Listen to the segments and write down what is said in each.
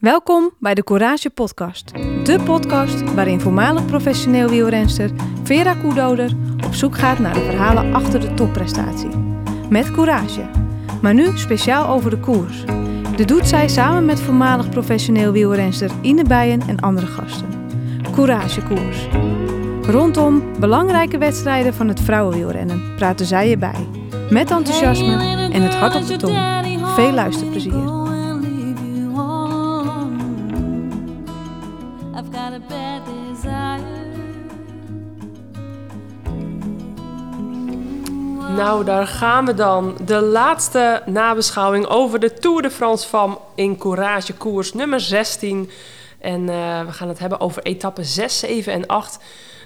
Welkom bij de Courage Podcast. De podcast waarin voormalig professioneel wielrenster Vera Koedoder op zoek gaat naar de verhalen achter de topprestatie. Met courage. Maar nu speciaal over de koers. Dit doet zij samen met voormalig professioneel wielrenster Ine Bijen en andere gasten. Courage Koers. Rondom belangrijke wedstrijden van het vrouwenwielrennen praten zij erbij. Met enthousiasme en het hart op de tong. Veel luisterplezier. Nou, daar gaan we dan. De laatste nabeschouwing over de Tour de France van in Courage Koers nummer 16. En eh, we gaan het hebben over etappen 6, 7 en 8.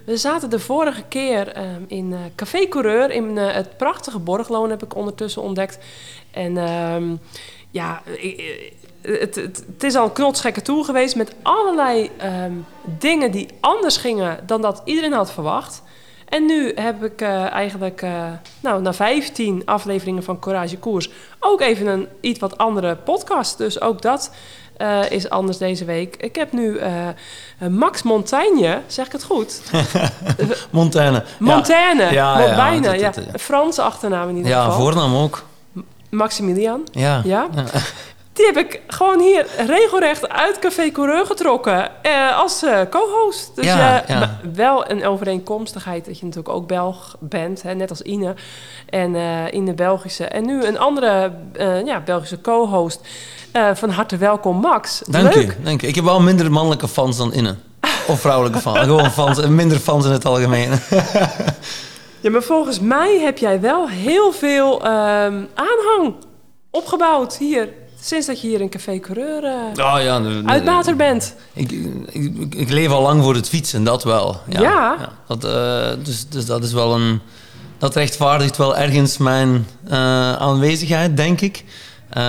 We zaten de vorige keer ehm, in eh, Café Coureur in eh, het prachtige Borgloon, heb ik ondertussen ontdekt. En ehm, ja, het, het is al een knotsgekke tour geweest met allerlei ehm, dingen die anders gingen dan dat iedereen had verwacht. En nu heb ik eh, eigenlijk, eh, nou, na 15 afleveringen van Courage Koers, ook even een iets wat andere podcast. Dus ook dat eh, is anders deze week. Ik heb nu Max Montaigne, zeg ik het goed? Montaigne. Montaigne, Ja, ja, ja, bijna, dat- ja. dat- Een Franse achternaam in ieder Ja, geval. voornaam ook. Maximilian. Ja. Ja? Die heb ik gewoon hier regelrecht uit Café Coureur getrokken eh, als eh, co-host. Dus Ja, eh, ja. wel een overeenkomstigheid dat je natuurlijk ook Belg bent, hè, net als Ine. En eh in de Belgische. En nu een andere ja, Belgische co-host. Van harte welkom, Max. Dank Leuk. u, dank u. Ik heb wel minder mannelijke fans dan Inne. Of vrouwelijke fans. Gewoon fans, minder fans in het algemeen. Ja, maar volgens mij heb jij wel heel veel ehm, aanhang opgebouwd hier. Sinds dat je hier in Café Coureur eh Oh ja, uitbater bent. Ik, ik, ik leef al lang voor het fietsen, dat wel. Ja. Ja. dat, eh, dus, dus dat is wel een... Dat rechtvaardigt wel ergens mijn eh, aanwezigheid, denk ik. Eh,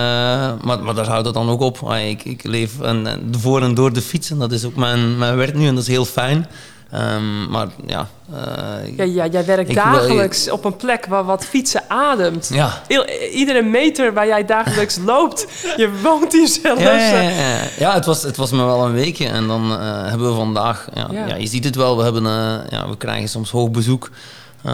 maar, maar daar houdt het dan ook op. Ah, Ik, ik leef en, en voor en door de fietsen. Dat is ook mijn, mijn werk nu en dat is heel fijn. Ehm, maar ja... eh, Ja, ja, jij werkt wil- dagelijks op een plek waar wat fietsen ademt. ja. Iedere meter waar jij dagelijks loopt, je woont hier zelfs. Ja, het, was, het was me wel een weekje. En dan eh, hebben we vandaag... Ja, je ziet het wel, we, hebben, eh, ja, we krijgen soms hoog bezoek.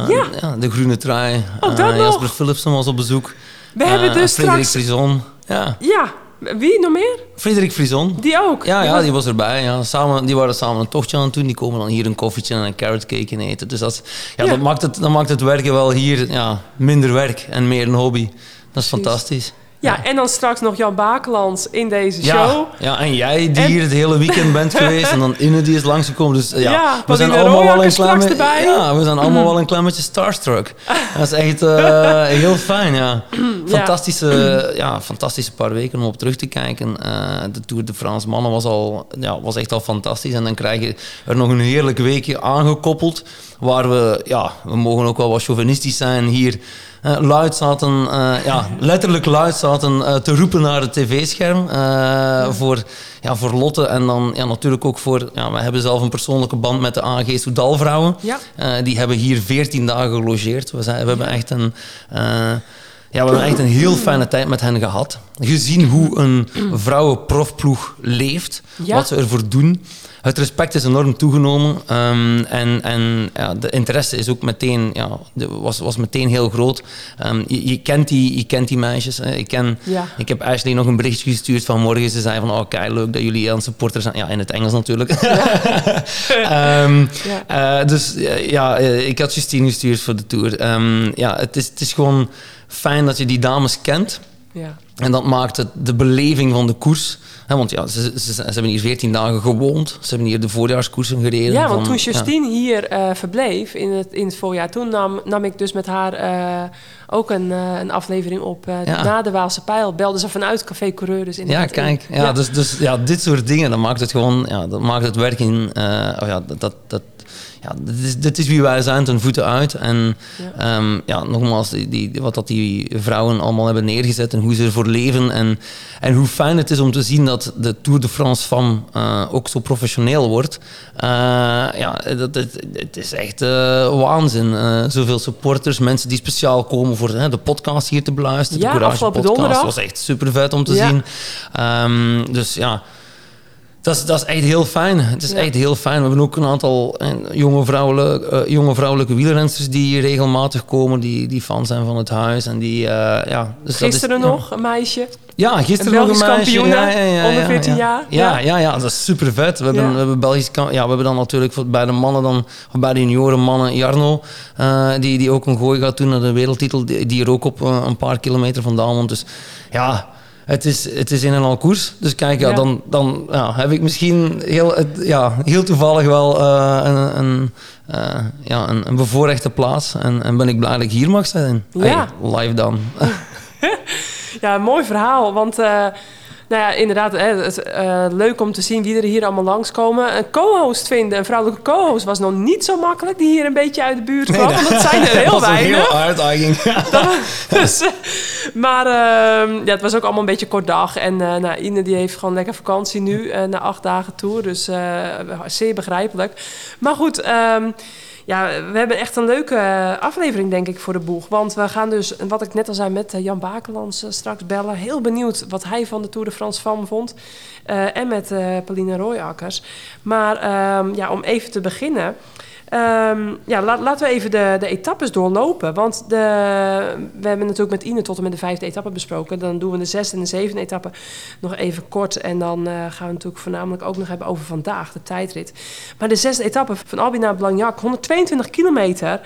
Ja. de groene trui. Oh? Jasper Philipsen was op bezoek. We hebben dus Frederik straks... Frison. Ja, Ja, wie nog meer? Frederik Frison. Die ook. Ja, Die ja, was- die was erbij. Ja. Samen, die waren samen een tochtje aan het doen. Die komen dan hier een koffietje en een carrot cake in eten. Dus dat, Ja. Dat, maakt het, dat maakt het werken wel hier ja, minder werk en meer een hobby. Dat is fantastisch. Ja, en dan straks nog Jan Bakelands in deze show. ja, en jij die En- hier het hele weekend bent geweest en dan Inne die is langsgekomen. Dus ja, we zijn allemaal wel een klein straks beetje- erbij. Ja, we zijn allemaal wel een klein beetje starstruck. Dat is echt eh, heel fijn, ja. Ja. Fantastische, ja, fantastische paar weken om op terug te kijken. Eh, de Tour de France mannen was, al, ja, was echt al fantastisch. En dan krijg je er nog een heerlijk weekje aangekoppeld. Waar we, ja, we mogen ook wel wat chauvinistisch zijn hier. Eh, luid zaten, eh, ja, letterlijk luid zaten eh, te roepen naar het tv-scherm. voor, ja, voor Lotte en dan ja, natuurlijk ook voor... Ja, we hebben zelf een persoonlijke band met de AG Soudal-vrouwen. Ja. Die hebben hier 14 dagen gelogeerd. We, zijn, we hebben echt een... ja, we hebben echt een heel fijne tijd met hen gehad. Gezien hoe een vrouwenprofploeg leeft, Ja. wat ze ervoor doen. Het respect is enorm toegenomen ehm, en, en ja, de interesse is ook meteen, ja, was, was meteen heel groot. Ehm, je, je, kent die, je kent die meisjes. hè. Ik, ken, Ja. ik heb Ashley nog een berichtje gestuurd vanmorgen. Ze zei van, oh kei leuk dat jullie aan het supporter zijn. Ja, in het Engels natuurlijk. Ehm, eh, dus eh, ja, eh, ik had Justine gestuurd voor de Tour. Ja, het is, het is gewoon fijn dat je die dames kent. Ja. En dat maakt het de beleving van de koers. Hè, want ja, ze, ze, ze hebben hier 14 dagen gewoond. Ze hebben hier de voorjaarskoersen gereden. Ja, want van- toen ja. Justine hier eh, verbleef in het, in het voorjaar, toen nam, nam ik dus met haar eh, ook een, eh, een aflevering op Ja. na de Waalse Pijl. Belde ze vanuit Café Coureur dus in Ja, kijk. Ja, Dus, dus ja, dit soort dingen, dat maakt het gewoon... Ja, dat maakt het werk in... oh ja, dat, dat, dat, ja, dit, is, dit is wie wij zijn, ten voeten uit. En Ja. ja, ja nogmaals, die, die, wat dat die vrouwen allemaal hebben neergezet en hoe ze ervoor leven. En, en hoe fijn het is om te zien dat de Tour de France van eh, ook zo professioneel wordt. Eh, ja, dat, dat, het is echt eh, waanzin. Zoveel supporters, mensen die speciaal komen voor de podcast hier te beluisteren. Ja, de Courage podcast donderdag. was echt super vet om te Ja. zien. Ehm, dus ja, Dat is, dat is echt heel fijn. Het is Ja. echt heel fijn. We hebben ook een aantal eh, jonge, vrouwelijke, eh, jonge vrouwelijke wielrensters die regelmatig komen, die, die fan zijn van het huis. En die, eh, ja, dus dat is- Gisteren ja. nog, een meisje. Ja, gisteren Een nog een meisje. kampioen, ja, Onder ja, 14 ja. jaar. Ja, Ja. ja. dat is super vet. We hebben, we hebben Belgisch ja, we hebben dan natuurlijk voor- bij de mannen dan, of bij de junioren mannen Jarno, eh, die, die ook een gooi gaat doen naar de wereldtitel, die, die er ook op een paar kilometer vandaan woont. Dus ja, het is, het is in en al koers. Dus kijk, ja, Ja. dan, dan ja, heb ik misschien heel, ja, heel toevallig wel eh, een, een, eh, ja, een, een bevoorrechte plaats. En, en ben ik blij dat ik hier mag zijn. Ja. Hey, live dan. Ja, een mooi verhaal. Want, eh, nou ja, inderdaad, hè, het, eh, leuk om te zien wie er hier allemaal langskomen. Een co-host vinden, een vrouwelijke co-host, was nog niet zo makkelijk. Die hier een beetje uit de buurt kwam. want dat zijn er heel dat was een weinig. hele uitdaging. Dus, eh, maar ehm, ja, het was ook allemaal een beetje kort dag. En eh nou, Ine die heeft gewoon lekker vakantie nu, eh, na acht dagen tour. Dus zeer begrijpelijk. Maar goed, ehm, ja, we hebben echt een leuke eh, aflevering, denk ik, voor de boeg. Want we gaan dus, wat ik net al zei, met eh, Jan Bakelands eh, straks bellen. Heel benieuwd wat hij van de Tour de France van vond. En met Pauline Royakkers. Maar ehm, ja, om even te beginnen... Ehm, ja, laat, laten we even de, de etappes doorlopen. Want de, we hebben natuurlijk met Ine tot en met de vijfde etappe besproken. Dan doen we de zesde en de zevende etappe nog even kort. En dan eh, gaan we natuurlijk voornamelijk ook nog hebben over vandaag, de tijdrit. Maar de zesde etappe van Albi naar Blagnac, 122 kilometer.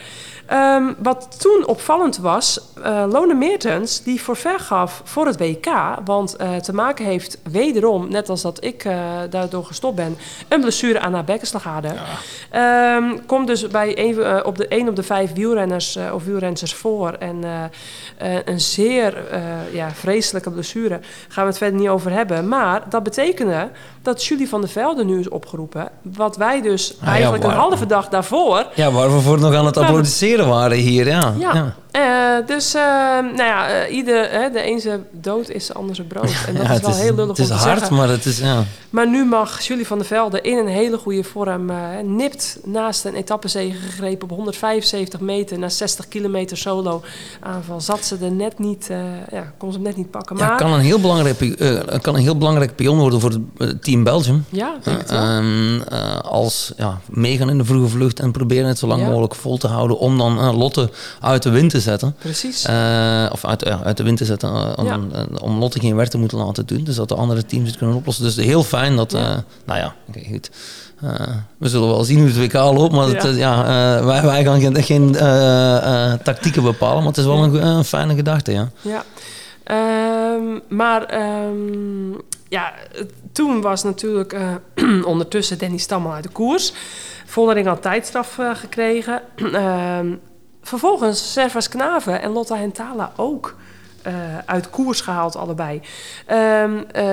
Ehm, wat toen opvallend was, eh Lone Meertens die voorver gaf voor het WK. Want eh, te maken heeft wederom, net als dat ik daardoor gestopt ben, een blessure aan haar bekkenslagader. Ehm, komt dus bij een, eh, op de 1 op de 5 wielrenners eh, of wielrensters voor. En eh, een zeer ja, vreselijke blessure. Gaan we het verder niet over hebben. Maar dat betekende dat Julie van der Velde nu is opgeroepen. Wat wij dus ja, eigenlijk een halve dag daarvoor Ja, waar we voor nog aan het applaudisseren waren hier, ja. ja. Eh, dus, eh, nou ja, eh, ieder, hè, de een zijn dood is de ander zijn brood. En dat Ja, is wel heel lullig Het is hard, zeggen. maar het is, ja. Maar nu mag Julie van der Velde in een hele goede vorm nipt naast een etappezege gegrepen op 175 meter na 60 kilometer solo aanval. Zat ze er net niet, ja, kon ze hem net niet pakken. Ja, Maar kan een heel belangrijk, kan een heel belangrijk pion worden voor het eh, team Belgium. ja, wel. Ehm, eh, als ja, meegaan in de vroege vlucht en proberen het zo lang Ja. mogelijk vol te houden om dan eh, Lotte uit de wind te zetten. Precies. Eh, of uit, ja, uit de wind te zetten eh, om, eh, Lotte geen werk te moeten laten doen. Dus dat de andere teams het kunnen oplossen. Dus heel fijn dat, eh, nou ja, oké, goed. Eh, we zullen wel zien hoe het WK loopt, maar Ja. eh, ja, eh, wij, wij gaan geen, geen eh, eh, tactieken bepalen, maar het is wel een, een fijne gedachte, ja. Ja. Ehm, maar ehm, ja, toen was natuurlijk eh, ondertussen Danny Stam al uit de koers. Vollering had tijdstraf eh, gekregen. Ehm, vervolgens Servas Knaven en Lotta Hentala ook. eh, uit koers gehaald, allebei. Ehm, eh,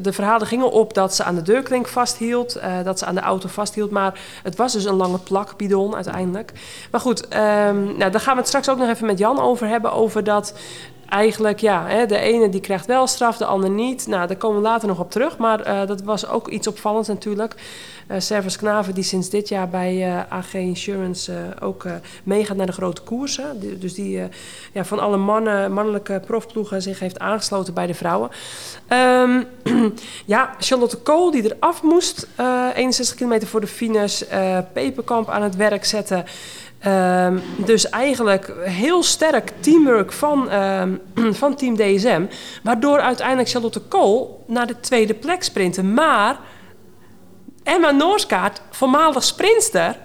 de verhalen gingen op dat ze aan de deurklink vasthield, dat ze aan de auto vasthield, maar het was dus een lange plakbidon uiteindelijk. Maar goed, ehm, nou, daar gaan we het straks ook nog even met Jan over hebben, over dat eigenlijk, ja, hè, de ene die krijgt wel straf, de ander niet. Nou, daar komen we later nog op terug, maar eh, dat was ook iets opvallends natuurlijk. Eh Servus Knaven, die sinds dit jaar bij eh, AG Insurance ook meegaat naar de grote koersen. Dus die ja, van alle mannen, mannelijke profploegen zich heeft aangesloten bij de vrouwen. Ehm, ja, Charlotte Kool die eraf moest, eh 61 kilometer voor de finish. Peperkamp aan het werk zetten. Ehm, dus eigenlijk heel sterk teamwork van, ehm, van Team DSM. Waardoor uiteindelijk Charlotte Kool naar de tweede plek sprintte. Maar Emma Noorskaart, voormalig sprinster,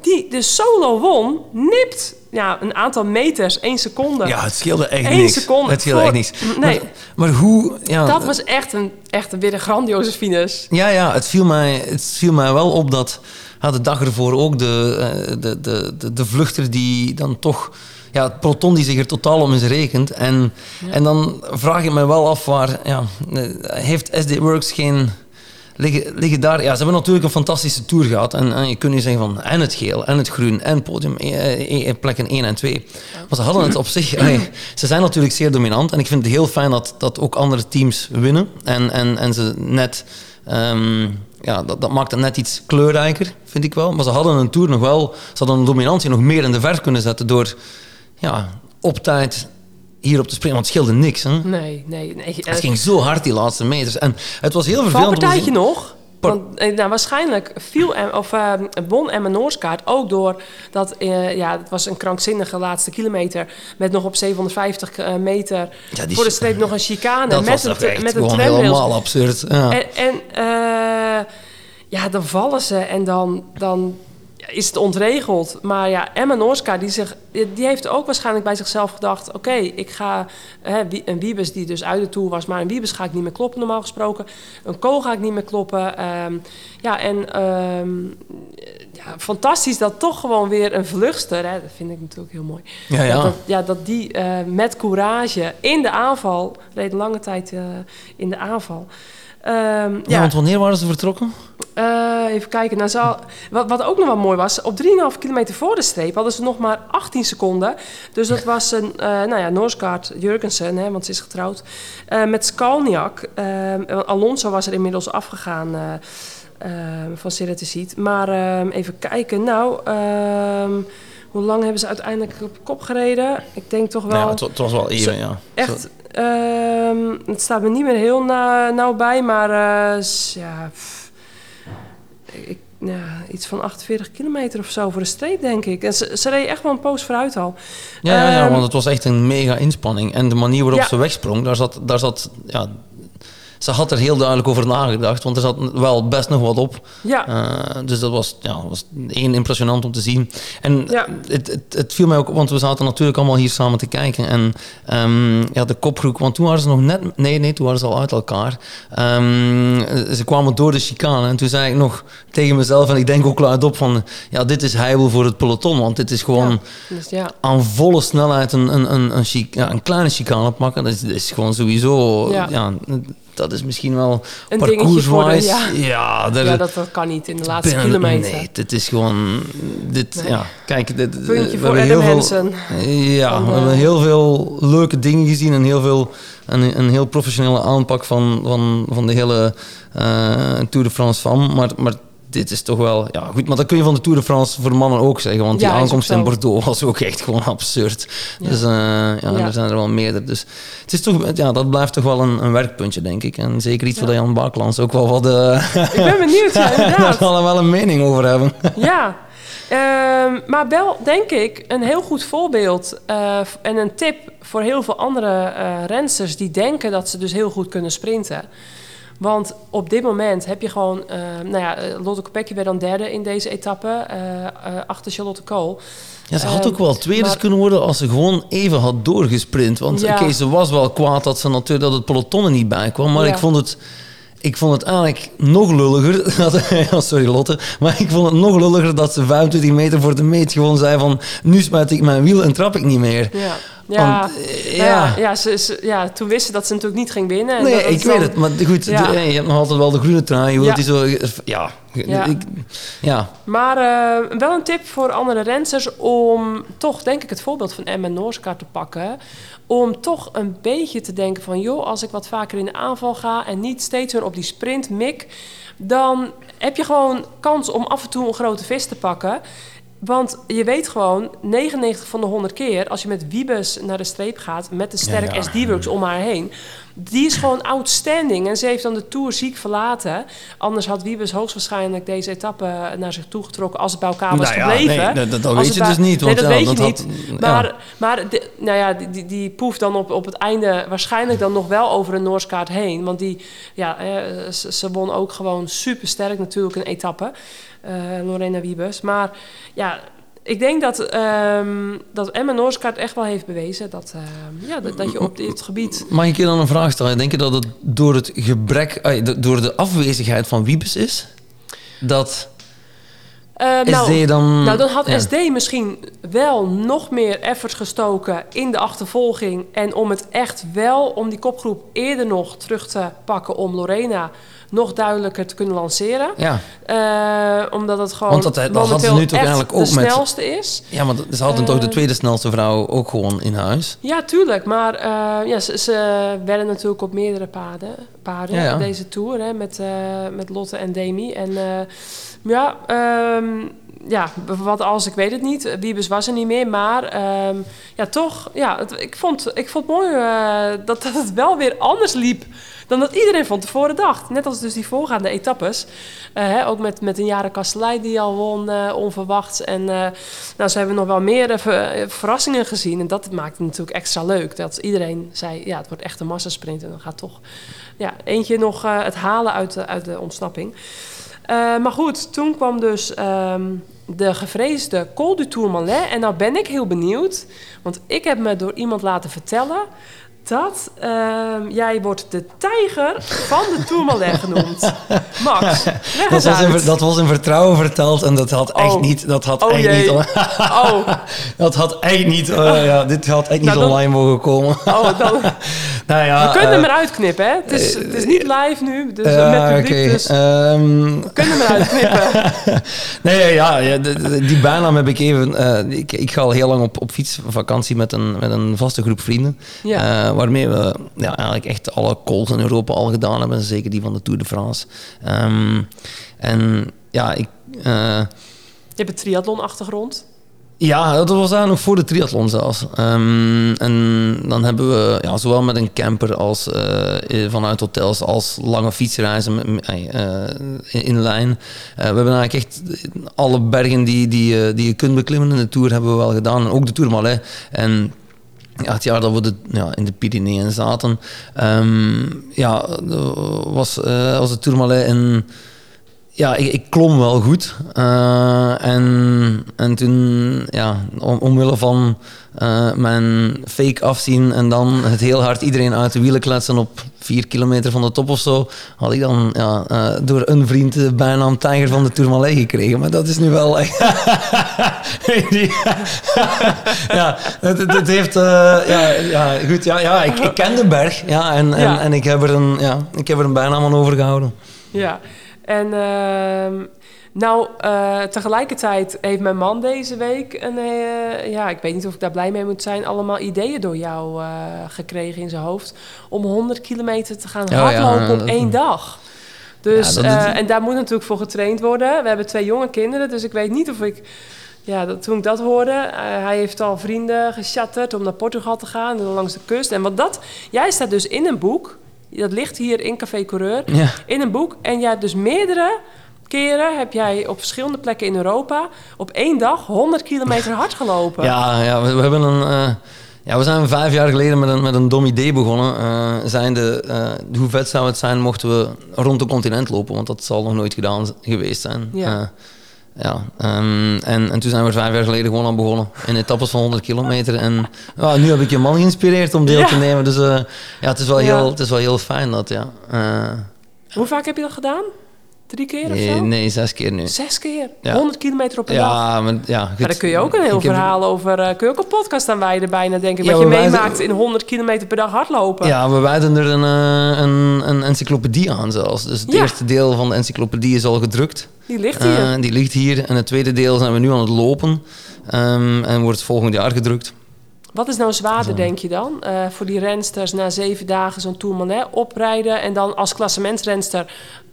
die de solo won, nipt ja, een aantal meters, één seconde. Ja, het scheelde echt Eén niks. seconde Het scheelde voor- echt niks. Nee. Maar, maar hoe... Ja, Dat was echt, een, echt weer een grandioze finish. Ja, ja het, viel mij, het viel mij wel op dat ja, de dag ervoor ook de, eh, de, de, de, de vluchter die dan toch... Ja, het peloton die zich er totaal om is rekent. En, en dan vraag ik me wel af waar... Ja, eh, heeft SD Works geen... Liggen, liggen daar... Ja, ze hebben natuurlijk een fantastische tour gehad. En, en je kunt nu zeggen van... En het geel, en het groen, en podium, eh, plekken 1 en 2. Maar ze hadden het op zich... allee, ze zijn natuurlijk zeer dominant. En ik vind het heel fijn dat, dat ook andere teams winnen. En, en, en ze net... ehm, ja, dat, dat maakt het net iets kleurrijker, vind ik wel. Maar ze hadden een tour nog wel... Ze hadden een dominantie nog meer in de verf kunnen zetten door... Ja, op tijd hier op te springen, want het scheelde niks. Hè? Nee, nee, nee. Het ging zo hard die laatste meters. En het was heel vervelend. Valpartijtje zien. nog. Want, eh, nou, waarschijnlijk viel em, of, eh, won Emma Noorskaart ook door dat eh, ja, het was een krankzinnige laatste kilometer met nog op 750 eh, meter Ja, voor de streep nog een chicane Dat met was een, met een gewoon tramrails. helemaal absurd. Ja. En, en ja, dan vallen ze en dan, dan is het ontregeld. Maar ja, Emma Noorska, die, zich, die heeft ook waarschijnlijk bij zichzelf gedacht... oké, ik ga... Hè, een Wiebes die dus uit de Tour was... maar een Wiebes ga ik niet meer kloppen normaal gesproken. Een Kool ga ik niet meer kloppen. Ehm, ja, en ehm, ja, fantastisch dat toch gewoon weer een vluchtster... Hè, dat vind ik natuurlijk heel mooi. Ja, ja. Dat, dat, ja, dat die eh, met courage in de aanval... reed lange tijd eh, in de aanval... Ehm, ja, want wanneer waren ze vertrokken? Eh, even kijken. Nou, zal, wat, wat ook nog wel mooi was, op 3,5 kilometer voor de streep hadden ze nog maar 18 seconden. Dus dat was een, eh nou ja, Noorskaart Jurgensen, hè, want ze is getrouwd, eh, met Skalniak. Alonso was er inmiddels afgegaan van Ceratizid. Maar even kijken, nou, ehm, hoe lang hebben ze uiteindelijk op kop gereden? Ik denk toch wel... Ja, het, wa- het was wel even, ja. Echt, ehm, het staat me niet meer heel na, nauw bij, maar ja, pff, ik, ja, iets van 48 kilometer of zo voor de streep, denk ik. En ze, ze reed echt wel een poos vooruit al. Ja, ja, ja, Ehm, want het was echt een mega inspanning. En de manier waarop Ja. ze wegsprong, daar zat, daar zat ja, ze had er heel duidelijk over nagedacht, want er zat wel best nog wat op. Ja, Eh, dus dat was, ja, was één impressionant om te zien. En Ja. het, het, het viel mij ook op, want we zaten natuurlijk allemaal hier samen te kijken. En ehm, ja, de kopgroep, want toen waren ze nog net... Nee, nee, toen waren ze al uit elkaar. Ehm, ze kwamen door de chicane en toen zei ik nog tegen mezelf, en ik denk ook luidop van... Ja, dit is heibel voor het peloton, want dit is gewoon... ja. Dus ja, Aan volle snelheid een, een, een, een, een kleine chicane pakken, dat is, dat is gewoon sowieso... Ja. Dat is misschien wel Een dingetje voor de- parcourswise. ja. ja, daar- ja dat, dat kan niet in de laatste binnen- kilometer. Nee, dit is gewoon... Dit, Nee. ja, kijk, dit, Puntje we voor hebben Adam heel Hansen. Veel, ja, we hebben heel veel leuke dingen gezien en heel veel... Een, een heel professionele aanpak van, van, van de hele eh, Tour de France van. Maar, maar dit is toch wel... Ja, goed, maar dat kun je van de Tour de France voor mannen ook zeggen. Want die Ja, aankomst in. Bordeaux was ook echt gewoon absurd. Ja. Dus eh, ja, Ja. er zijn er wel meerdere. Dus het is toch, ja, dat blijft toch wel een, een werkpuntje, denk ik. En zeker iets waar Jan Baklands ook wel wat... eh, Ik ben benieuwd, ja, daar inderdaad. hij wel een mening over hebben. Ja, Ehm, maar wel denk ik een heel goed voorbeeld eh, en een tip voor heel veel andere eh rensters die denken dat ze dus heel goed kunnen sprinten. Want op dit moment heb je gewoon, eh, nou ja, eh, Lotte Kopecky werd dan derde in deze etappe, eh, achter Charlotte Kool. Ja, ze had Ehm, ook wel tweede maar- kunnen worden als ze gewoon even had doorgesprint. Want Ja. ze was wel kwaad dat, ze natuurlijk, dat het peloton er niet bij kwam. Maar Ja. ik vond het... Ik vond het eigenlijk nog lulliger. Dat, sorry Lotte. Maar ik vond het nog lulliger dat ze 25 meter voor de meet gewoon zei van... Nu spuit ik mijn wiel en trap ik niet meer. Ja, ja, Want, eh, nou ja. ja, ja, ze, ze- ja, toen wisten ze dat ze natuurlijk niet ging winnen. En Nee, dat- dat ik dan- weet het. Maar goed, Ja. de- je hebt nog altijd wel de groene trui. Je wilt die zo... Ja, Ja. Ik, ja. Maar eh, wel een tip voor andere rensters om toch, denk ik, het voorbeeld van Emma Noorska te pakken. Om toch een beetje te denken van, joh, als ik wat vaker in de aanval ga en niet steeds weer op die sprint mik, dan heb je gewoon kans om af en toe een grote vis te pakken. Want je weet gewoon, 99 van de 100 keer, als je met Wiebes naar de streep gaat, met de sterk Ja, ja. SD-Works om haar heen, die is gewoon outstanding. En ze heeft dan de Tour ziek verlaten. Anders had Wiebes hoogstwaarschijnlijk deze etappe naar zich toe getrokken als het bij elkaar was Nou ja, gebleven. nee, dat- weet je dus niet, Nee, want dat ja, weet je niet. ja. maar maar de, nou ja, die, die, dan op, op het einde waarschijnlijk dan nog wel over een Noorskaart heen. Want die, ja, eh, ze, ze won ook gewoon super sterk natuurlijk een etappe. eh, Lorena Wiebes. Maar ja, ik denk dat, ehm, dat Emma Noorskaart echt wel heeft bewezen dat, ehm, ja, dat, je op dit gebied... Mag ik je dan een vraag stellen? Denk je dat het door het gebrek, door de afwezigheid van Wiebes is? Dat Eh, SD nou, dan... nou, dan had. SD misschien wel nog meer effort gestoken in de achtervolging. En om het echt wel, om die kopgroep eerder nog terug te pakken om Lorena nog duidelijker te kunnen lanceren. Ja, Eh, omdat het gewoon Want dat- dat ze momenteel nu toch eigenlijk de ook met- snelste is. ja maar ze hadden toch de Eh. tweede snelste vrouw ook gewoon in huis. Ja, tuurlijk. Maar eh, ja, ze, ze werden natuurlijk op meerdere paden, paarden Ja, ja. op deze tour. Hè, met, eh, met Lotte en Demi. En eh, ja, ehm, ja, wat als, ik weet het niet. Wiebes was er niet meer. Maar ehm, ja, toch. Ja, het- ik, vond, ik vond het mooi eh, dat, dat het wel weer anders liep dan dat iedereen van tevoren dacht. Net als dus die voorgaande etappes. Eh, hè, ook met, met een Jaren Kastelij die al won, eh, onverwachts. En eh, nou, ze hebben nog wel meer ver- verrassingen gezien. En dat maakt het natuurlijk extra leuk. Dat iedereen zei, ja, het wordt echt een massasprint. En dan gaat toch ja, eentje nog het halen uit de, uit de ontsnapping. Maar goed, toen kwam dus ehm, de gevreesde Col du Tourmalet. En nou ben ik heel benieuwd. Want ik heb me door iemand laten vertellen... dat ehm, jij wordt de tijger van de Tourmalet genoemd. Max, leg Dat was, in, dat was in vertrouwen verteld en dat had echt Oh. niet... Dat had Oh echt jee. niet... Oh, Dat had echt niet... eh, ja, dit had echt niet Nou, dan- online mogen komen. oh dan, nou ja, we kunnen eh, hem eruit knippen, hè? Het is, het is niet live nu, dus met publiek, oké. dus Ehm, we kunnen hem eruit knippen. Nee, ja, ja de- die bijnaam heb ik even... eh, ik, ik ga al heel lang op, op fietsvakantie met een, met een vaste groep vrienden. Ja. Eh, waarmee we ja, eigenlijk echt alle calls in Europa al gedaan hebben. Zeker die van de Tour de France. Ehm, en ja, ik... eh, Je hebt een triathlon-achtergrond. ja, dat was eigenlijk nog voor de triathlon zelfs. Ehm, en dan hebben we ja, zowel met een camper als eh, vanuit hotels als lange fietsreizen met- eh, in, lijn. Eh, we hebben eigenlijk echt alle bergen die, die, je- die je kunt beklimmen in de Tour hebben we wel gedaan. En ook de Tourmalet. En ja, het jaar dat we de, ja, in de Pyreneeën zaten, ehm, ja, was, eh, was de Tourmalet ja, ik, ik klom wel goed. Eh, en, en toen, ja, om, omwille van eh, mijn fake afzien en dan het heel hard iedereen uit de wielen kletsen op vier kilometer van de top of zo, had ik dan ja, eh, door een vriend de bijnaam Tijger van de Tourmalet gekregen. Maar dat is nu wel echt... Ja, het, het, het heeft... ja, ja, goed, ja, ja ik, ik ken de berg ja, en, en, Ja. en ik, heb er een, ja, ik heb er een bijnaam aan overgehouden. Ja, en ehm, nou, eh, tegelijkertijd heeft mijn man deze week een, eh, ja, ik weet niet of ik daar blij mee moet zijn, allemaal ideeën door jou eh, gekregen in zijn hoofd om 100 kilometer te gaan Oh ja, hardlopen op dat- één dag. Dus, Ja, dat- en daar moet natuurlijk voor getraind worden. We hebben twee jonge kinderen, dus ik weet niet of ik... Ja, dat, toen ik dat hoorde, hij heeft al vrienden gechatterd om naar Portugal te gaan en dan langs de kust. En wat dat, jij staat dus in een boek, dat ligt hier in Café Coureur, Ja. in een boek. En jij hebt dus meerdere keren, heb jij op verschillende plekken in Europa, op één dag 100 kilometer hard gelopen. Ja, ja we, we hebben een. eh, ja, we zijn vijf jaar geleden met een, met een dom idee begonnen. Eh, zijn de, eh, hoe vet zou het zijn mochten we rond het continent lopen? Want dat zal nog nooit gedaan geweest zijn. Ja. Ja, ehm, en, en toen zijn we vijf jaar geleden gewoon aan begonnen. In etappes van 100 kilometer. En nu heb ik je man geïnspireerd om deel Ja. te nemen. Dus eh, ja, het is, wel Ja. heel, het is wel heel fijn dat, ja. Eh, Hoe vaak heb je dat gedaan? Drie keer of zo? nee, zes keer nu. Zes keer? Ja. 100 kilometer op een dag? Ja, maar ja, goed. Maar daar kun je ook een heel Ik heb- verhaal over... eh, kun je ook een podcast aan wijden bijna, denk ik. Ja, wat je meemaakt in 100 kilometer per dag hardlopen. Ja, we wijden er een, eh, een, een encyclopedie aan zelfs. Dus het Ja. eerste deel van de encyclopedie is al gedrukt. Die ligt hier. Eh, die ligt hier. En het tweede deel zijn we nu aan het lopen. Ehm, en wordt volgend jaar gedrukt. Wat is nou zwaarder, denk je dan? voor die rensters na zeven dagen zo'n Tourmalet oprijden... en dan als klassementsrenster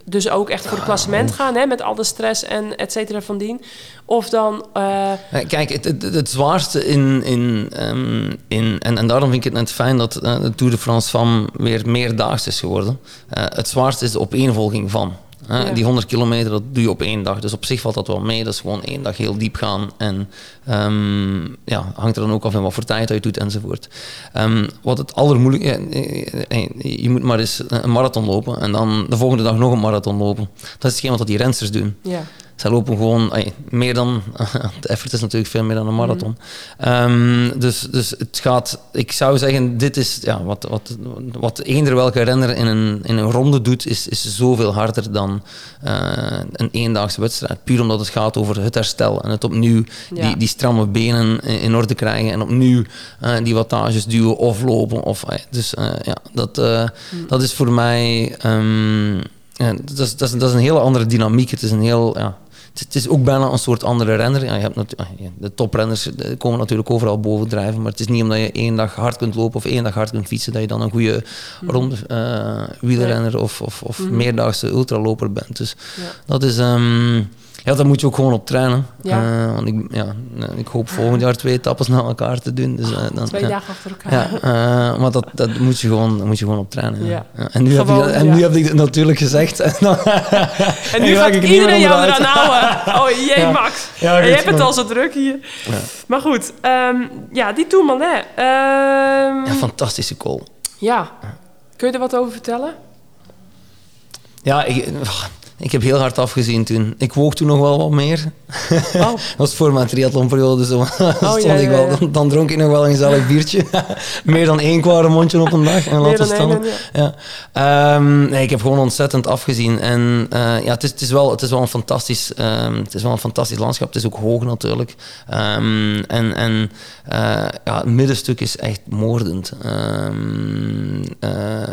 dus ook echt voor het klassement gaan... Hè, met al de stress en et cetera van dien. Of dan... eh, Kijk, het, het, het zwaarste in... in, ehm, in en, en daarom vind ik het net fijn dat eh, de Tour de France van weer meerdaags is geworden. Eh, het zwaarste is de opeenvolging van. Hè. Ja. Die 100 kilometer, dat doe je op één dag. Dus op zich valt dat wel mee. Dat is gewoon één dag heel diep gaan. En ehm, ja, hangt er dan ook af in wat voor tijd dat je doet enzovoort. Ehm, wat het allermoeilijkste... eh, eh, je moet maar eens een marathon lopen en dan de volgende dag nog een marathon lopen. Dat is hetgeen wat die rensters doen. ja. Zij lopen gewoon ey, meer dan. De effort is natuurlijk veel meer dan een Mhm. marathon. Ehm, dus, dus het gaat. Ik zou zeggen, dit is. Ja, wat, wat, wat eender welke renner in een, in een ronde doet, is, is zoveel harder dan eh, een eendaagse wedstrijd. Puur omdat het gaat over het herstel en het opnieuw Ja. die, die stramme benen in, in orde krijgen en opnieuw eh, die wattages duwen of lopen. Of, dus eh, ja, dat, eh, Mhm. dat is voor mij. ehm, Ja, dat, is, dat, is, dat is een hele andere dynamiek. Het is een heel... Ja, het, is ook bijna een soort andere renner. Ja, je hebt ah, de toprenners eh, komen natuurlijk overal bovendrijven, maar het is niet omdat je één dag hard kunt lopen of één dag hard kunt fietsen, dat je dan een goede ronde eh, wielrenner of, of, of meerdaagse ultraloper bent. Dus Ja. dat is... ehm, ja, daar moet je ook gewoon op trainen. Ja. Eh, want ik, ja, ik hoop volgend jaar twee etappes na elkaar te doen. Dus, eh, dan, Twee ja. dagen achter elkaar. Ja, eh, maar dat, dat moet, je gewoon, moet je gewoon op trainen. Ja. En, nu heb, ik, en nu heb ik het natuurlijk gezegd. En, dan, En nu gaat ik er iedereen jou eraan houden. Oh jee. Max. Je hebt het al zo druk hier. Maar goed, ehm, ja, die Tourmalet. Ehm Ja, fantastische call. ja. Kun je er wat over vertellen? Ja, ik, ik heb heel hard afgezien toen. Ik woog toen nog wel wat meer. Oh. Dat was voor mijn triathlonperiode. Zo. stond ja, ik wel. Dan, dan dronk ik nog wel een gezellig biertje. meer dan één kwart mondje op een dag. En laten staan. Ja. Ehm, nee, ik heb gewoon ontzettend afgezien. En eh, ja, het is, het, is wel, het, is wel een fantastisch, ehm, het is wel een fantastisch landschap. Het is ook hoog natuurlijk. Ehm, en en eh, ja, het middenstuk is echt moordend. Eh,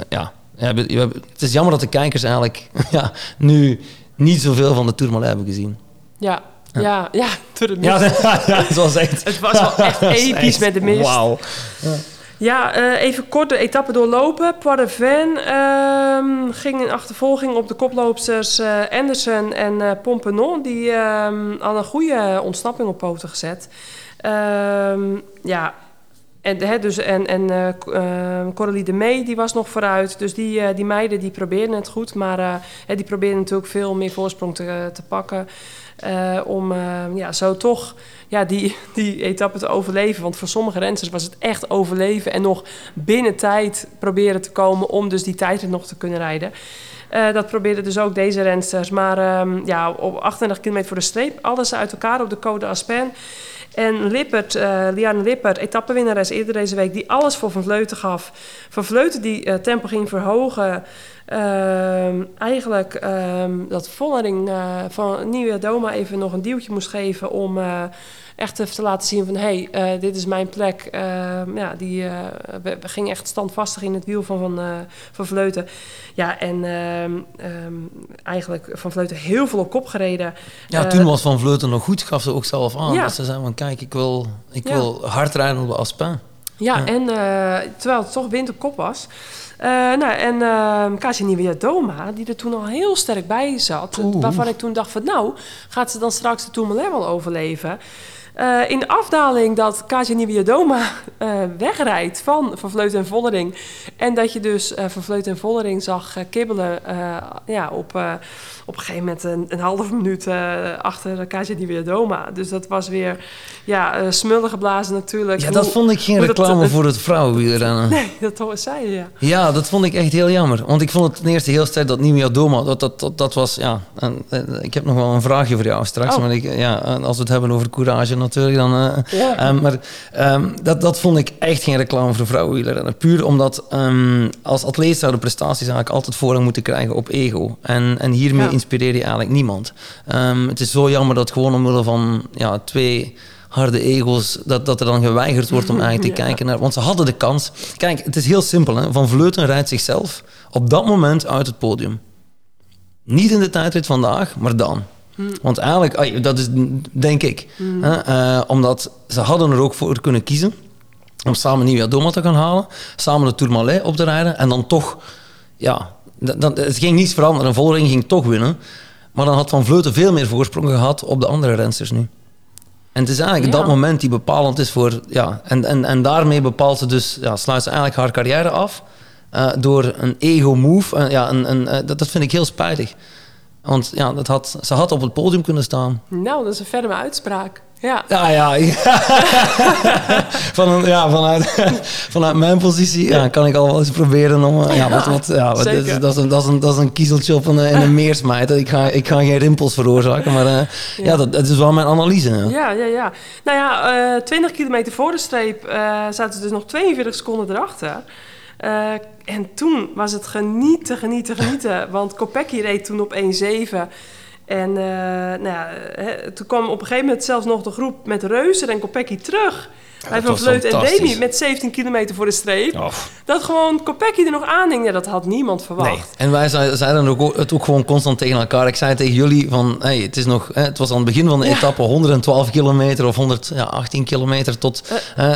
ja. We- hebben- het is jammer dat de kijkers eigenlijk ja, nu niet zoveel van de Tourmalet hebben gezien. Ja, ja, ja, door de Ja, mist. ja, het was echt... Het was wel echt episch met de mist. Wauw. Ja, eh, even kort de etappe doorlopen. Poireven ehm ging in achtervolging op de koploopsters eh, Anderson en eh Pompenon. Die ehm al een goede ontsnapping op poten gezet. Ehm, ja, en, hè, dus, en, en eh, ehm, Coralie de Mee die was nog vooruit. Dus die, eh, die meiden die probeerden het goed. Maar eh, hè, die probeerden natuurlijk veel meer voorsprong te, te pakken. om eh, ja, zo toch ja, die, die etappe te overleven. Want voor sommige renners was het echt overleven. En nog binnen tijd proberen te komen om dus die tijd nog te kunnen rijden. Dat probeerden dus ook deze rensters. Maar ehm, ja, op 38 kilometer voor de streep, alles uit elkaar op de Code Aspen. En Lippert, eh Liane Lippert, etappenwinnares eerder deze week, die alles voor Van Vleuten gaf. Van Vleuten die eh, tempo ging verhogen. Ehm, eigenlijk ehm, dat Vollering eh, van Nieuwe Doma even nog een duwtje moest geven om echt even te laten zien van hé, hey, eh, dit is mijn plek. Ehm, ja, die eh, we, we gingen echt standvastig in het wiel van Van, eh, van Vleuten. Ja, en ehm, ehm, eigenlijk Van Vleuten heel veel op kop gereden. Ja, toen was Van Vleuten nog goed, gaf ze ook zelf aan. Ja. Dat ze zei van, kijk, ik wil, ik Ja. wil hard rijden op de Aspen. Ja, Ja. en terwijl het toch wind op kop was. Nou, en uh, Nieuwe Doma, die er toen al heel sterk bij zat. Oeh. Waarvan ik toen dacht van, nou, gaat ze dan straks de Tourmalet wel overleven? Eh, in de afdaling dat Kasia Nieuwe Doma eh, wegrijdt van Van Vleuten en Vollering. En dat je dus eh Van Vleuten en Vollering zag kibbelen ja, op, op een gegeven moment een, een halve minuut achter Kasia Nieuwe Doma. Dus dat was weer ja, smullen geblazen natuurlijk. Ja, Hoe- dat vond ik geen dat- reclame voor het vrouwenwielrennen. Nee, dat hoor- zei je, ja. Ja, dat vond ik echt heel jammer. Want ik vond het ten eerste heel sterk dat Nieuwia Doma, dat, dat, dat, dat was, ja... en, ik heb nog wel een vraagje voor jou straks, Oh. maar ik, ja, als we het hebben over courage natuurlijk, dan... eh, Ja. eh, maar ehm, dat, dat vond ik echt geen reclame voor vrouwenwielrennen. Puur omdat ehm, als atleet zouden prestaties eigenlijk altijd voorrang moeten krijgen op ego. En, en hiermee Ja. inspireer je eigenlijk niemand. Ehm, het is zo jammer dat gewoon omwille van ja, twee harde ego's, dat, dat er dan geweigerd wordt om eigenlijk te Ja. kijken naar... Want ze hadden de kans. Kijk, het is heel simpel. Hè? Van Vleuten rijdt zichzelf op dat moment uit het podium. Niet in de tijdrit vandaag, maar dan. Want eigenlijk, dat is denk ik. Hè? Eh, omdat ze hadden er ook voor kunnen kiezen om samen Nieuwjaar Doma te gaan halen, samen de Tourmalet op te rijden en dan toch, ja, dan, dan- het ging niets veranderen. Een Vollering ging toch winnen, maar dan had Van Vleuten veel meer voorsprong gehad op de andere rensters nu. En het is eigenlijk Ja. dat moment die bepalend is voor, ja, en, en, en daarmee bepaalt ze dus, ja, sluit ze eigenlijk haar carrière af eh, door een ego-move. Eh, ja, een, een, dat, dat vind ik heel spijtig. Want ja, dat had, ze had op het podium kunnen staan. Nou, dat is een ferme uitspraak. Ja. Ja, ja. Van een, ja vanuit, vanuit mijn positie ja, kan ik al wel eens proberen om... eh, Ja, wat, wat, ja, wat, dat, is, dat, is een, dat, is een, dat is een kiezeltje op een, in een meer smijten. Ik ga, ik ga geen rimpels veroorzaken, maar eh, ja. Dat, dat is wel mijn analyse. Ja. Ja, ja. Nou ja, eh 20 kilometer voor de streep eh, zaten ze dus nog 42 seconden erachter. Eh, en toen was het genieten, genieten, genieten. Want Kopecky reed toen op 1,7. En eh, nou ja, hè, toen kwam op een gegeven moment zelfs nog de groep met Reuser en Kopecky terug. Dat Van was Vleuten en. Demi met 17 kilometer voor de streep. Oh, Dat gewoon Kopecky er nog aanhing. Ja, dat had niemand verwacht. nee. En wij zei- zeiden ook, het ook gewoon constant tegen elkaar. Ik zei tegen jullie van, hey, het, is nog, hè, het was aan het begin van de Ja. etappe 112 kilometer of 118 kilometer tot...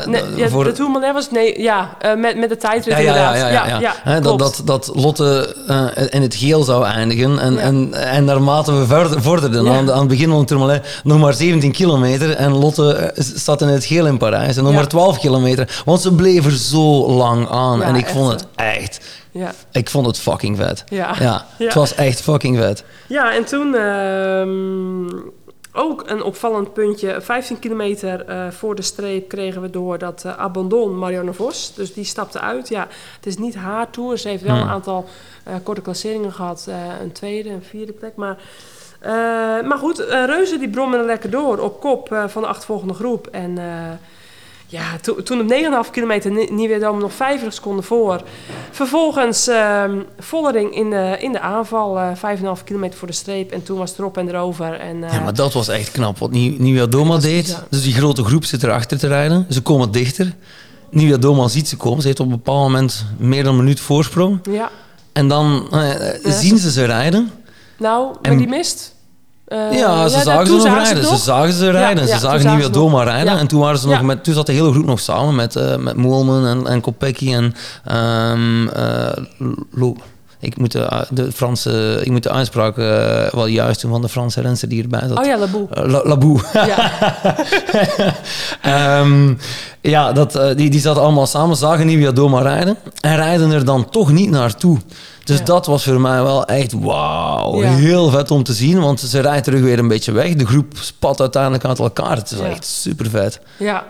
Nee, ja, voor, de Tourmalet was... Nee, ja, eh, met, met de tijdrit ja, ja, ja, inderdaad. ja, ja, ja. Hè, dat, dat, dat Lotte eh, in het geel zou eindigen. En, en, en naarmate we verder, vorderden, aan, aan het begin van het Tourmalet, nog maar 17 kilometer. En Lotte staat in het geel in Parijs. En nog Ja. maar 12 kilometer. Want ze bleven zo lang aan. Ja, en ik echt, vond het echt... Ja, Ik vond het fucking vet. ja. Het was echt fucking vet. Ja, en toen ehm, ook een opvallend puntje. 15 kilometer eh, voor de streep kregen we door dat eh, Abandon Marianne Vos. Dus die stapte uit. Ja, het is niet haar tour. Ze heeft wel Hmm. een aantal eh, korte klasseringen gehad. eh, een tweede, een vierde plek. Maar, maar goed, Reuzen die brommen er lekker door op kop van de achtervolgende groep. En... eh, ja, to- toen op 9,5 kilometer Ni- Nieuwe-Dome nog 50 seconden voor. Vervolgens ehm Vollering in de, in de aanval, eh 5,5 kilometer voor de streep. En toen was het erop en erover. En, eh, Ja, maar dat was echt knap wat Nieuw- Nieuwia Doma was deed. Dus die grote groep zit erachter te rijden. Ze komen dichter. Nieuwia Doma ziet ze komen. Ze heeft op een bepaald moment meer dan een minuut voorsprong. ja, En dan eh, zien ze ze rijden. nou, En- die mist. Eh, ja, ze dat- zagen ze nog zagen rijden. Ze nog. zagen ze rijden. Ja, ze ja, zagen ze nog. Doma rijden. Ja. En toen, waren ze nog Ja. met, toen zat de hele groep nog samen met, eh met Moelman en, en Kopecky en... ehm, eh, Lo- ik moet de, de Franse, ik moet de uitspraak eh, wel juist doen van de Franse renster die erbij zat. Oh ja, Laboe. Eh, La- Laboe. Ja. Ehm, ja, dat, eh, die, die zaten allemaal samen, zagen Nieuwia Doma rijden en rijden er dan toch niet naartoe. Dus Ja. dat was voor mij wel echt wauw. Ja. Heel vet om te zien, want ze rijdt terug weer een beetje weg. De groep spat uiteindelijk uit elkaar. Het is Ja. echt super vet. Ja,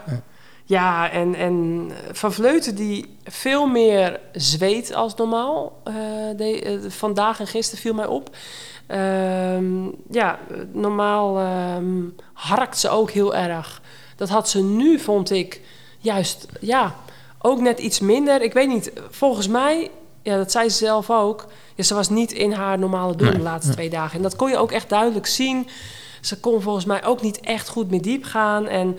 ja en, en Van Vleuten die veel meer zweet als normaal. eh, de- eh, vandaag en gisteren viel mij op. Ehm, ja, normaal ehm, harkt ze ook heel erg. Dat had ze nu, vond ik, juist, ja, ook net iets minder. Ik weet niet, volgens mij, ja, dat zei ze zelf ook... Ja, ze was niet in haar normale doen Nee, de laatste twee dagen. En dat kon je ook echt duidelijk zien. Ze kon volgens mij ook niet echt goed meer diep gaan. En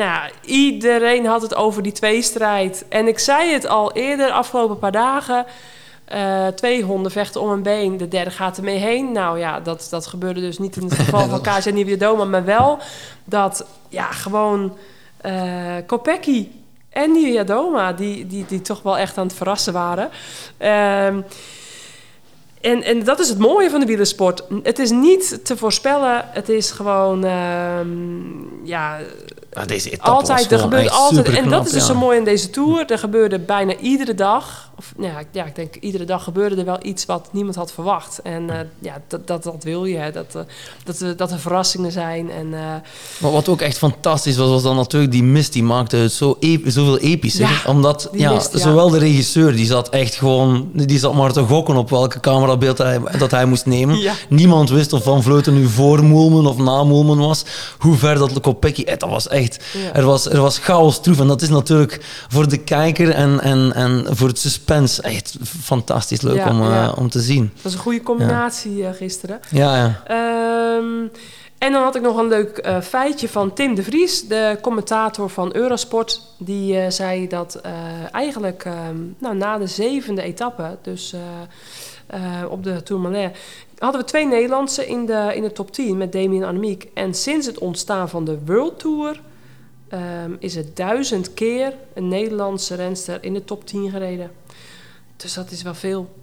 nou ja, iedereen had het over die tweestrijd. En ik zei het al eerder, afgelopen paar dagen. Eh, twee honden vechten om een been, de derde gaat ermee heen. Nou ja, dat, dat gebeurde dus niet in het geval van Kasia Niewiadoma, maar wel dat ja, gewoon eh Kopecky en Niewiadoma, die, die, die toch wel echt aan het verrassen waren. Ehm, en, en dat is het mooie van de wielersport. Het is niet te voorspellen. Het is gewoon, ehm, ja, deze was altijd. Er gebeurt altijd. En dat is dus ja. zo mooi in deze tour. Er gebeurde bijna iedere dag. Of nou ja, ja, ik denk iedere dag gebeurde er wel iets wat niemand had verwacht. En eh, ja, dat, dat, dat wil je. hè. Dat, eh, dat, er- dat er verrassingen zijn. En eh, Maar wat ook echt fantastisch was, was dan natuurlijk die mist. Die maakte het zo ep- zoveel epischer. Ja, omdat ja, mist, ja. zowel de regisseur, die zat echt gewoon... Die zat maar te gokken op welke camerabeeld hij, dat hij moest nemen. Niemand wist of Van Vleuten nu voor Moelman of na Moelman was. Hoe ver dat Kopecky... eh, Dat was echt... Er, was, er was chaos troef. En dat is natuurlijk voor de kijker en, en, en voor het suspense echt fantastisch leuk Ja, om, eh, om te zien. dat was een goede combinatie eh, gisteren. Ja, ja. Ehm, en dan had ik nog een leuk eh, feitje van Tim de Vries, de commentator van Eurosport. Die zei dat eigenlijk ehm, nou, na de zevende etappe, dus op de Tourmalet, hadden we twee Nederlandse in de, in de top 10 met Damien en Annemiek. En sinds het ontstaan van de World Tour ehm, is het duizend keer een Nederlandse renster in de top 10 gereden. Dus dat is wel veel.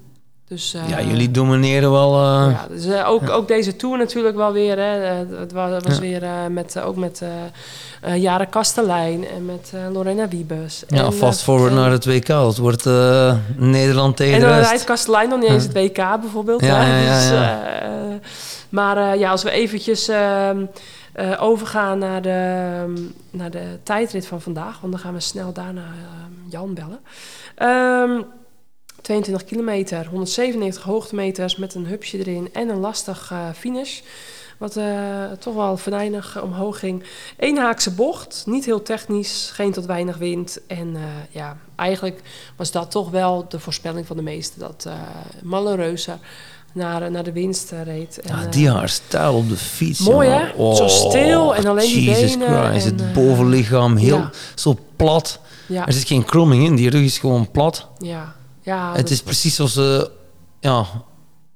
Dus, eh, ja, jullie domineren wel... eh, ja, dus eh, ook, ook deze tour natuurlijk wel weer. Hè. Eh, het wa- het was Ja. weer eh, met, eh, ook met eh eh, Jara Kastelein en met eh, Lorena Wiebes. Ja, En, fast eh, forward naar het WK. Het wordt eh, Nederland tegen En dan rijdt Kastelein nog niet eens het WK bijvoorbeeld. Ja, hè. ja, ja, Dus, ja. eh, maar eh, ja, als we eventjes ehm, eh, overgaan naar de, naar de tijdrit van vandaag. Want dan gaan we snel daarna ehm, Jan bellen. Ehm, 22 kilometer, 197 hoogtemeters met een hupsje erin en een lastig eh, finish. Wat eh, toch wel venijnig omhoog ging. Eén haakse bocht, niet heel technisch, geen tot weinig wind. En eh, ja, eigenlijk was dat toch wel de voorspelling van de meesten. Dat Mallereuze naar, naar de winst reed. En, eh, die haar stijl op de fiets. Mooi, hè? Zo stil en alleen die Jesus benen Christ, en, het bovenlichaam heel ja. zo plat. Ja, Er zit geen kromming in, die rug is gewoon plat. ja, ja. het is precies zoals ze ja,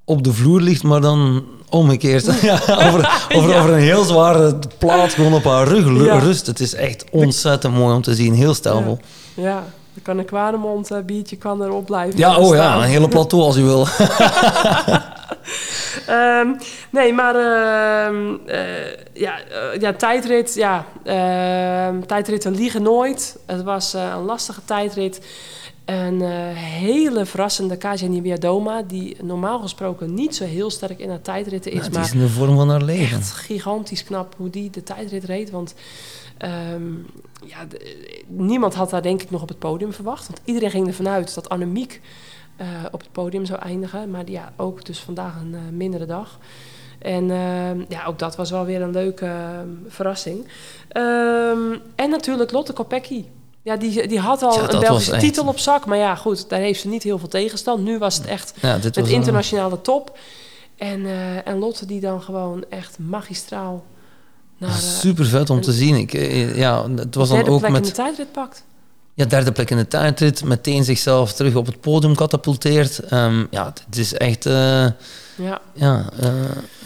op de vloer ligt, maar dan omgekeerd. ja, over, over, Ja. over een heel zware plaat gewoon op haar rug Ja. rust. Het is echt ontzettend mooi om te zien, heel stijlvol. Ja, dan kan een kwademond eh, biertje kan erop blijven Ja, oh ja, een hele plateau als u wil. Ehm, nee, maar eh, ja, eh, ja, tijdrit, ja, ehm, tijdritten liegen nooit. Het was eh, een lastige tijdrit. Een eh, hele verrassende Kaja Niewiadoma, die normaal gesproken niet zo heel sterk in haar tijdritten is, het maar is in de vorm van haar leven. echt gigantisch knap hoe die de tijdrit reed. Want ehm, ja, niemand had haar denk ik nog op het podium verwacht. Want iedereen ging ervan uit dat Annemiek eh, op het podium zou eindigen. Maar die, ja, ook dus vandaag een eh, mindere dag. En ehm, ja, ook dat was wel weer een leuke ehm, verrassing. En natuurlijk Lotte Kopecky. Ja, die, die had al Ja, een Belgische echt- titel op zak. Maar ja, goed, daar heeft ze niet heel veel tegenstand. Nu was het echt Ja, het een- internationale top. En, eh, en Lotte die dan gewoon echt magistraal naar eh, Super vet om te zien. Ik, eh, ja, het was dan derde ook plek in de met tijdrit pakt. ja, derde plek in de tijdrit, meteen zichzelf terug op het podium katapulteert. Ehm, ja, het is echt. Ja, ja,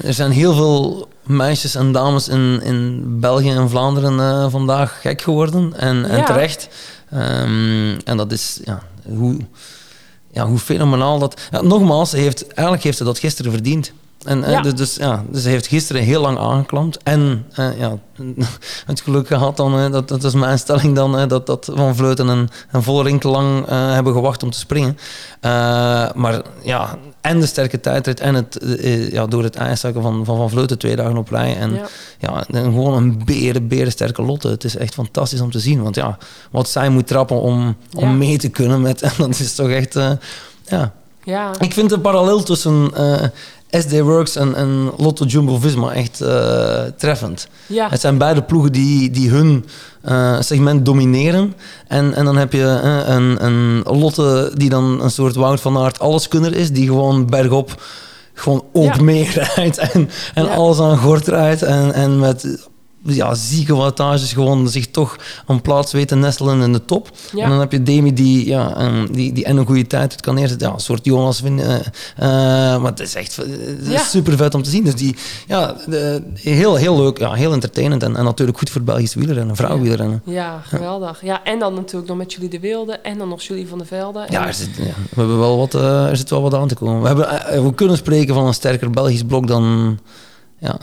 er zijn heel veel meisjes en dames in, in België en Vlaanderen eh, vandaag gek geworden. En, terecht. Ehm, en dat is ja, hoe, ja, hoe fenomenaal dat. Ja, nogmaals, heeft, eigenlijk heeft ze dat gisteren verdiend. En, eh, Ja. dus, dus, ja, dus ze heeft gisteren heel lang aangeklampt. En eh, ja, het geluk gehad dan, dat, dat is mijn stelling dan, dat, dat Van Vleuten en, en Vollering te lang eh, hebben gewacht om te springen. Maar ja, en de sterke tijdrit en het, ja, door het ijszakken van, van Van Vleuten twee dagen op rij. En ja. ja, en gewoon een beren, sterke Lotte. Het is echt fantastisch om te zien. Want ja, wat zij moet trappen om, om Ja. mee te kunnen met... En dat is toch echt... ja. ja. Ik vind de parallel tussen SD Works en, en Lotto Jumbo-Visma echt eh, treffend. ja. Het zijn beide ploegen die, die hun eh, segment domineren. En, en dan heb je eh, een, een Lotte die dan een soort Wout van Aert alleskunner is. Die gewoon bergop gewoon op Ja. mee rijdt. En, en Ja. alles aan gort rijdt. En, en met ja, zieke wattages gewoon zich toch een plaats weet te nestelen in de top. Ja. En dan heb je Demi die, ja, een- die, die en een goede tijd het kan neerzetten. Ja, een soort Jonas. Win, eh, eh, maar het is echt het is Ja. super vet om te zien. Dus die, ja, de- heel, heel leuk, ja, heel entertainend. En, en natuurlijk goed voor Belgisch wielrennen, vrouwenwielrennen. Ja, geweldig. Ja, en dan natuurlijk nog met Julie de Wilde en dan nog Julie van der Velde. Ja, er zit, ja, we hebben wel wat, eh, er zit wel wat aan te komen. We, hebben, we kunnen spreken van een sterker Belgisch blok dan ja,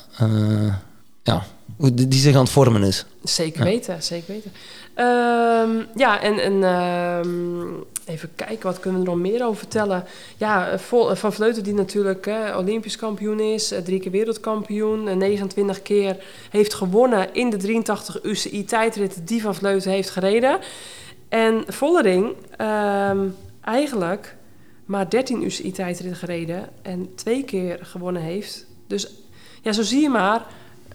ja, die, die zich aan het vormen is. Zeker Ja. weten, zeker weten. Ehm, ja, en, en ehm, even kijken, wat kunnen we er nog meer over vertellen? Ja, eh, eh, Van Vleuten die natuurlijk eh, Olympisch kampioen is, eh, drie keer wereldkampioen, eh, 29 keer heeft gewonnen in de 83 UCI tijdrit die Van Vleuten heeft gereden. En Vollering ehm, eigenlijk maar 13 UCI tijdrit gereden en twee keer gewonnen heeft. Dus ja, zo zie je maar,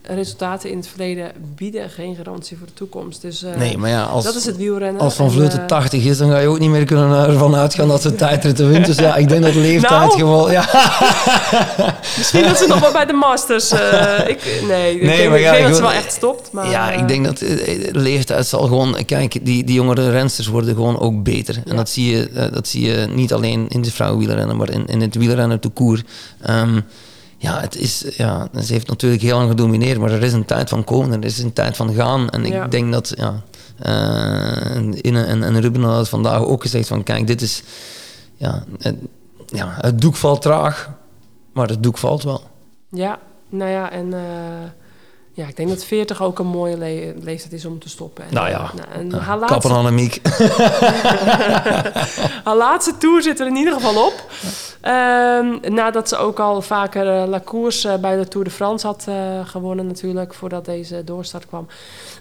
resultaten in het verleden bieden geen garantie voor de toekomst. Dus eh, Nee, maar ja, als, dat is het wielrennen. als Van En, Vleuten eh, 80 is, dan ga je ook niet meer kunnen ervan uitgaan dat ze tijdritten wint. Dus ja, ik denk dat leeftijd Nou. gewoon... Ja, Misschien dat ze nog wel bij de Masters. eh, ik, nee, ik Nee, denk, maar ik ja, denk ik dat ze wel echt stopt. Maar, ja, eh, ik denk dat eh, leeftijd zal gewoon... Kijk, die, die jongere rensters worden gewoon ook beter. En dat zie, je, eh, dat zie je niet alleen in de vrouwenwielrennen, maar in, in het wielrennen te koer. Ehm, ja, het is, ja, ze heeft natuurlijk heel lang gedomineerd, maar er is een tijd van komen, er is een tijd van gaan. En ik Ja. denk dat, ja, eh, Inne en, en Ruben hadden vandaag ook gezegd van, kijk, dit is, ja, het, ja, het doek valt traag, maar het doek valt wel. Ja, nou ja, en eh, ja, ik denk dat 40 ook een mooie le- leeftijd is om te stoppen. En, Nou ja, nou, en Ja, haar, Kappen laatste, aan Annemiek. haar laatste tour zit er in ieder geval op. Ehm, nadat ze ook al vaker eh, La eh, bij de Tour de France had eh, gewonnen natuurlijk, voordat deze doorstart kwam.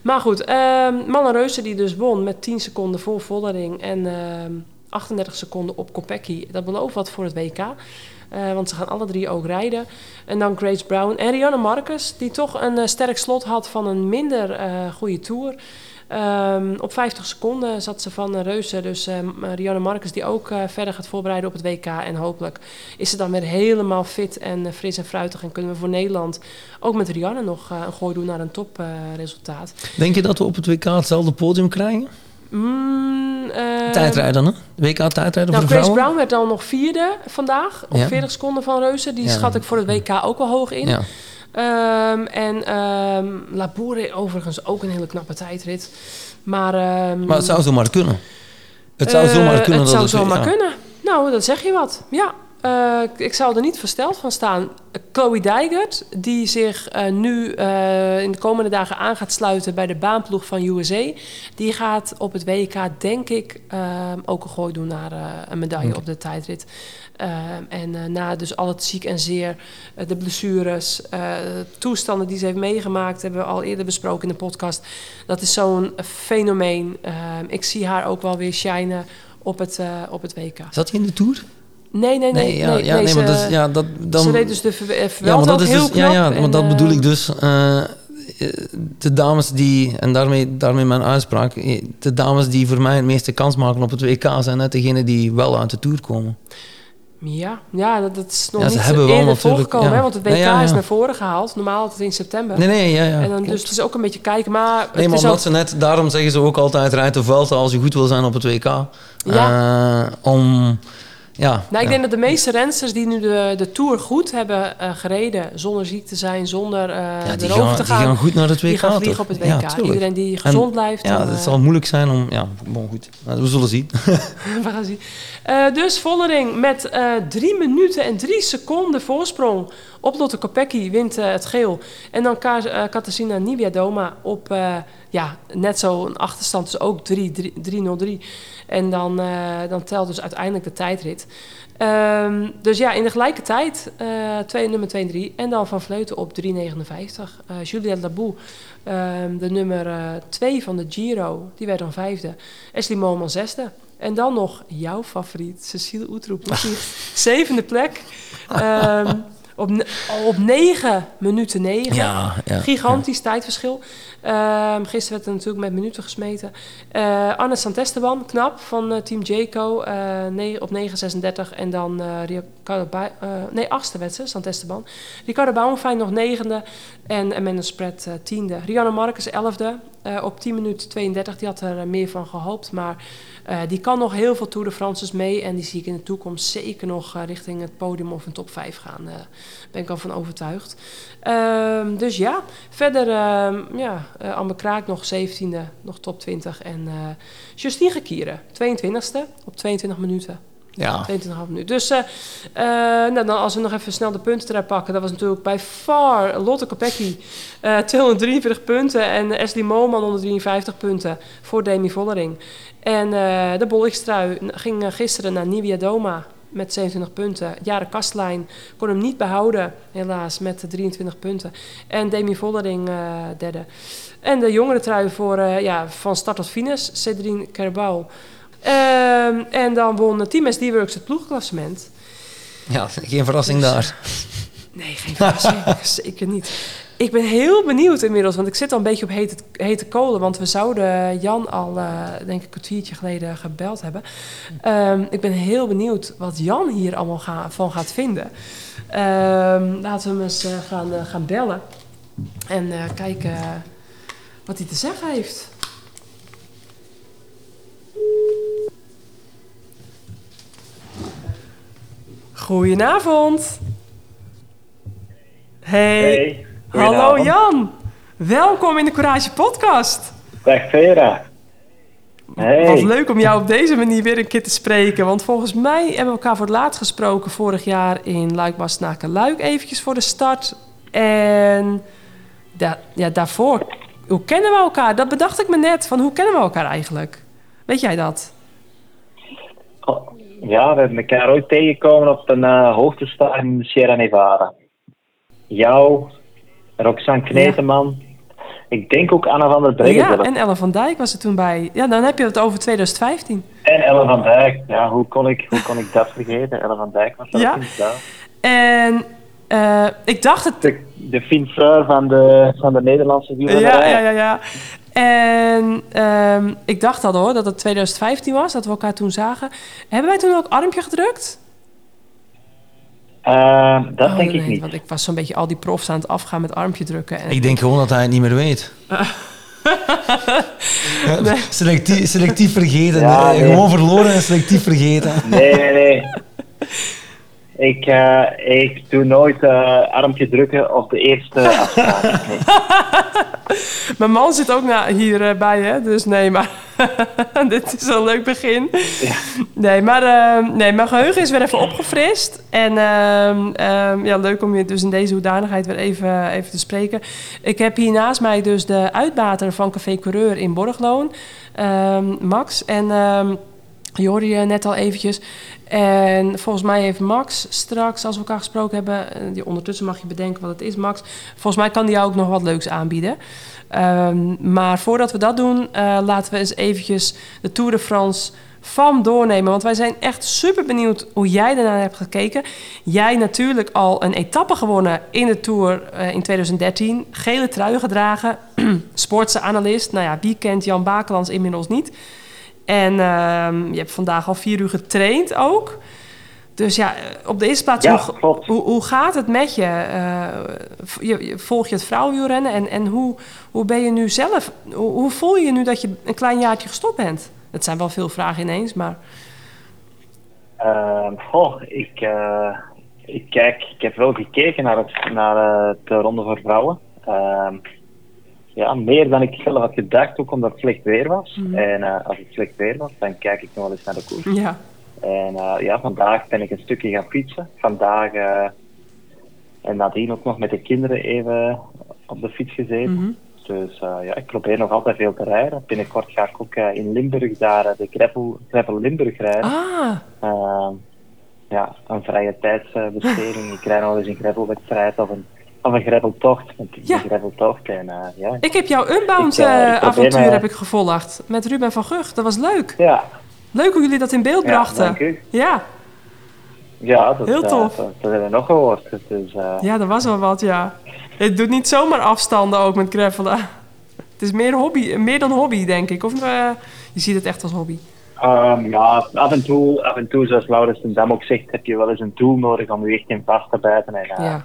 Maar goed, ehm Mannen Reuze die dus won met 10 seconden voor Vollering en ehm 38 seconden op Kopecky. Dat belooft wat voor het WK. Want ze gaan alle drie ook rijden. En dan Grace Brown en Rianne Marcus, die toch een sterk slot had van een minder eh goede tour. Ehm, op 50 seconden zat ze van eh, Reuze. Dus eh, Rianne Marcus, die ook eh, verder gaat voorbereiden op het WK. En hopelijk is ze dan weer helemaal fit en eh, fris en fruitig. En kunnen we voor Nederland ook met Rianne nog een gooi doen naar een topresultaat. Denk je dat we op het WK hetzelfde podium krijgen? Mm, eh, Tijdrijden, hè? WK tijdrijden Nou? Brown werd dan nog vierde vandaag. Op Ja. 40 seconden van Reuzen. Die Ja. schat ik voor het WK ook wel hoog in. Ja. Ehm, en Laboure overigens ook een hele knappe tijdrit. Maar, ehm, Maar het zou zomaar kunnen. Het zou eh, zomaar kunnen. Het dat zou zomaar ja. kunnen. Nou, dat zeg je wat. Ja. Eh, ik- zou er niet versteld van staan. Chloe Dijgert, die zich eh, nu in de komende dagen aan gaat sluiten bij de baanploeg van USA, die gaat op het WK, denk ik, ook een gooi doen naar een medaille op de tijdrit. Ehm, en eh, na dus al het ziek en zeer, eh, de blessures, eh, toestanden die ze heeft meegemaakt, hebben we al eerder besproken in de podcast. Dat is zo'n fenomeen. Ehm, ik zie haar ook wel weer shinen op het, op het WK. Zat hij in de Tour? Nee, nee, nee. ja, nee, ja, nee, nee, maar ze- dat, is- ja, dat, dan, ze deed dus de ver- eh, ja, maar Vuelta dat ook is heel dus, knap. ja, ja, en, dat bedoel ik dus. de dames die, en daarmee, daarmee mijn uitspraak, de dames die voor mij het meeste kans maken op het WK zijn net degene die wel uit de Tour komen. Ja, ja dat, dat is nog Ja, ze niet hebben eerder voorgekomen. ja. Hè, want het WK Nee, ja, is naar voren gehaald. Normaal altijd in september. Nee, nee, ja, ja. en dan, dus het is ook een beetje kijken. Maar Nee, het maar is omdat ook, ze net, daarom zeggen ze ook altijd, rijd de Vuelta als je goed wil zijn op het WK. Ja. Eh, om, ja. nou, ik denk dat de meeste rensters die nu de, de Tour goed hebben eh, gereden... zonder ziek te zijn, zonder Ja, die, erover gaan, te die gaan... gaan goed naar het WK. die gaan vliegen op het WK. Iedereen die gezond blijft. Ja, dan, het zal moeilijk zijn om... Ja, bon, goed. We zullen zien. We gaan zien. Eh, dus Vollering met eh 3 minuten en 3 seconden voorsprong op Lotte Kopecky wint eh, het geel. En dan Ka Katarzyna Niewiadoma op ja, net zo'n achterstand, dus ook 3 3 3-0-3. En dan, dan telt dus uiteindelijk de tijdrit. Ehm, dus ja, in de gelijke tijd, eh twee, nummer 2 en 3. En dan Van Vleuten op 3,59. Eh Julia Labou, ehm, de nummer 2 van de Giro, die werd dan vijfde. Ashley Moorman zesde. En dan nog jouw favoriet, Cecile Oetroep. zevende plek. Ehm, op, op 9 minuten 9. Ja, ja. Gigantisch tijdverschil. Ehm, gisteren werd er natuurlijk met minuten gesmeten. Eh Anne Santesteban, knap, van eh, Team Jayco, eh, ne- op 9.36. En dan eh Ricardo Ba- eh, nee, achtste werd ze, Santesteban. Ricardo Bauernfein nog negende. En Amanda Spread eh, tiende. Rianne Marcus elfde, eh, op 10 minuten 32. Die had er eh, meer van gehoopt, maar... eh, die kan nog heel veel Tour de France's mee. En die zie ik in de toekomst zeker nog richting het podium of een top 5 gaan. Daar ben ik al van overtuigd. Ehm, dus ja, verder ehm, ja, Amber Kraak nog 17e, nog top 20. En Justine Gekieren, 22e op 22 minuten. Ja. 22,5 minuten. Dus eh, eh, nou, dan als we nog even snel de punten eruit pakken. Dat was natuurlijk bij far Lotte Kopecky. eh 243 punten. En Ashley Moman 153 punten voor Demi Vollering. En eh, de Bolligstrui ging eh, gisteren naar Nivia Doma met 27 punten. Jaren Kastlijn kon hem niet behouden, helaas, met 23 punten. En Demi Vollering eh, derde. En de jongere trui voor, eh, ja, van start tot finish, Cedrine Kerbau. Ehm, en dan won Team SD Works het ploegklassement. ja, geen verrassing daar. Nee, geen verrassing. Zeker niet. Ik ben heel benieuwd inmiddels, want ik zit al een beetje op hete, hete kolen. Want we zouden Jan al, eh, denk ik, een kwartiertje geleden gebeld hebben. Ehm, ik ben heel benieuwd wat Jan hier allemaal ga- van gaat vinden. Ehm, laten we hem eens eh, gaan, eh, gaan bellen. En kijken wat hij te zeggen heeft. Goedenavond. Hey. Hey, Hallo. Jan. Welkom in de Courage podcast. Dag Vera. Hey. Wat leuk om jou op deze manier weer een keer te spreken. Want volgens mij hebben we elkaar voor het laatst gesproken vorig jaar in luik luik eventjes voor de start. En da ja, daarvoor, hoe kennen we elkaar? Dat bedacht ik me net, van hoe kennen we elkaar eigenlijk? Weet jij dat? Oh, Ja, we hebben elkaar ooit tegengekomen op een uh, in de Sierra Nevada. Jou, Roxanne Kneteman. Ik denk ook Anna van der Breggen. ja, en Ellen van Dijk was er toen bij. Ja, dan heb je het over 2015. En Ellen van Dijk. Ja, hoe kon ik, hoe kon ik dat vergeten? Ellen van Dijk was dat Ja. En eh, ik dacht het De, de van de, van de Nederlandse wielrennerij. Ja, ja, ja, ja. En ehm, ik dacht al hoor, dat het 2015 was, dat we elkaar toen zagen. Hebben wij toen ook armpje gedrukt? Eh, dat Oh, denk ik niet. Want ik was zo'n beetje al die profs aan het afgaan met armpje drukken. En Ik denk gewoon dat hij het niet meer weet. selectief, selectief vergeten. Ja, nee. Gewoon verloren en selectief vergeten. Nee, nee, nee. Ik, eh, ik doe nooit eh armpje drukken op de eerste afspraak. Nee. Mijn man zit ook na, hierbij, hè? Dus nee, maar dit is een leuk begin. Nee, maar ehm, nee, mijn geheugen is weer even opgefrist. En ehm, ehm, ja, leuk om je dus in deze hoedanigheid weer even, even te spreken. Ik heb hier naast mij dus de uitbater van Café Coureur in Borgloon, Max. En je je net al eventjes. En volgens mij heeft Max straks, als we elkaar gesproken hebben... eh, die ondertussen mag je bedenken wat het is, Max. Volgens mij kan die jou ook nog wat leuks aanbieden. Ehm, maar voordat we dat doen, eh, laten we eens eventjes de Tour de France van doornemen. Want wij zijn echt super benieuwd hoe jij ernaar hebt gekeken. Jij natuurlijk al een etappe gewonnen in de Tour eh, in 2013. Gele trui gedragen. Sportse analist. Nou ja, wie kent Jan Bakelands inmiddels niet? En ehm, je hebt vandaag al vier uur getraind ook. Dus ja, op de eerste plaats, Ja, hoe, hoe, hoe gaat het met je? Eh, je, je- Volg je het vrouwenwielrennen? En, en hoe, hoe ben je nu zelf? Hoe, hoe voel je je nu dat je een klein jaartje gestopt bent? Het zijn wel veel vragen ineens, maar... Ehm, goh, ik, eh, ik, kijk, ik heb wel gekeken naar, het, naar eh, de Ronde voor Vrouwen. Ja, meer dan ik zelf had gedacht, ook omdat het slecht weer was. En eh, als het slecht weer was, dan kijk ik nog wel eens naar de koers. Ja, En eh, ja, vandaag ben ik een stukje gaan fietsen. Vandaag eh, en nadien ook nog met de kinderen even op de fiets gezeten. Dus eh, ja, ik probeer nog altijd veel te rijden. Binnenkort ga ik ook in Limburg daar de Gravel, Gravel Limburg rijden. ah, ja, een vrije tijdsbesteding. ik rijd nog eens een gravelwedstrijd of een, of een graveltocht. Ja. een graveltocht. En eh, ja, ik heb jouw Unbound Ik, eh, eh, heb ik gevolgd met Ruben van Gucht. Dat was leuk. ja, Leuk hoe jullie dat in beeld ja, brachten. dank u. Ja, Ja, dat, Heel tof. dat, hebben we nog gehoord. Dus, ja, dat was wel wat, ja. Het doet niet zomaar afstanden ook met gravelen. Het is meer, hobby, meer dan hobby, denk ik. Of je ziet het echt als hobby. Ehm, ja, af en, toe, af en toe, zoals Laurens ten Dam ook zegt, heb je wel eens een doel nodig om je echt in vast te bijten en Ja.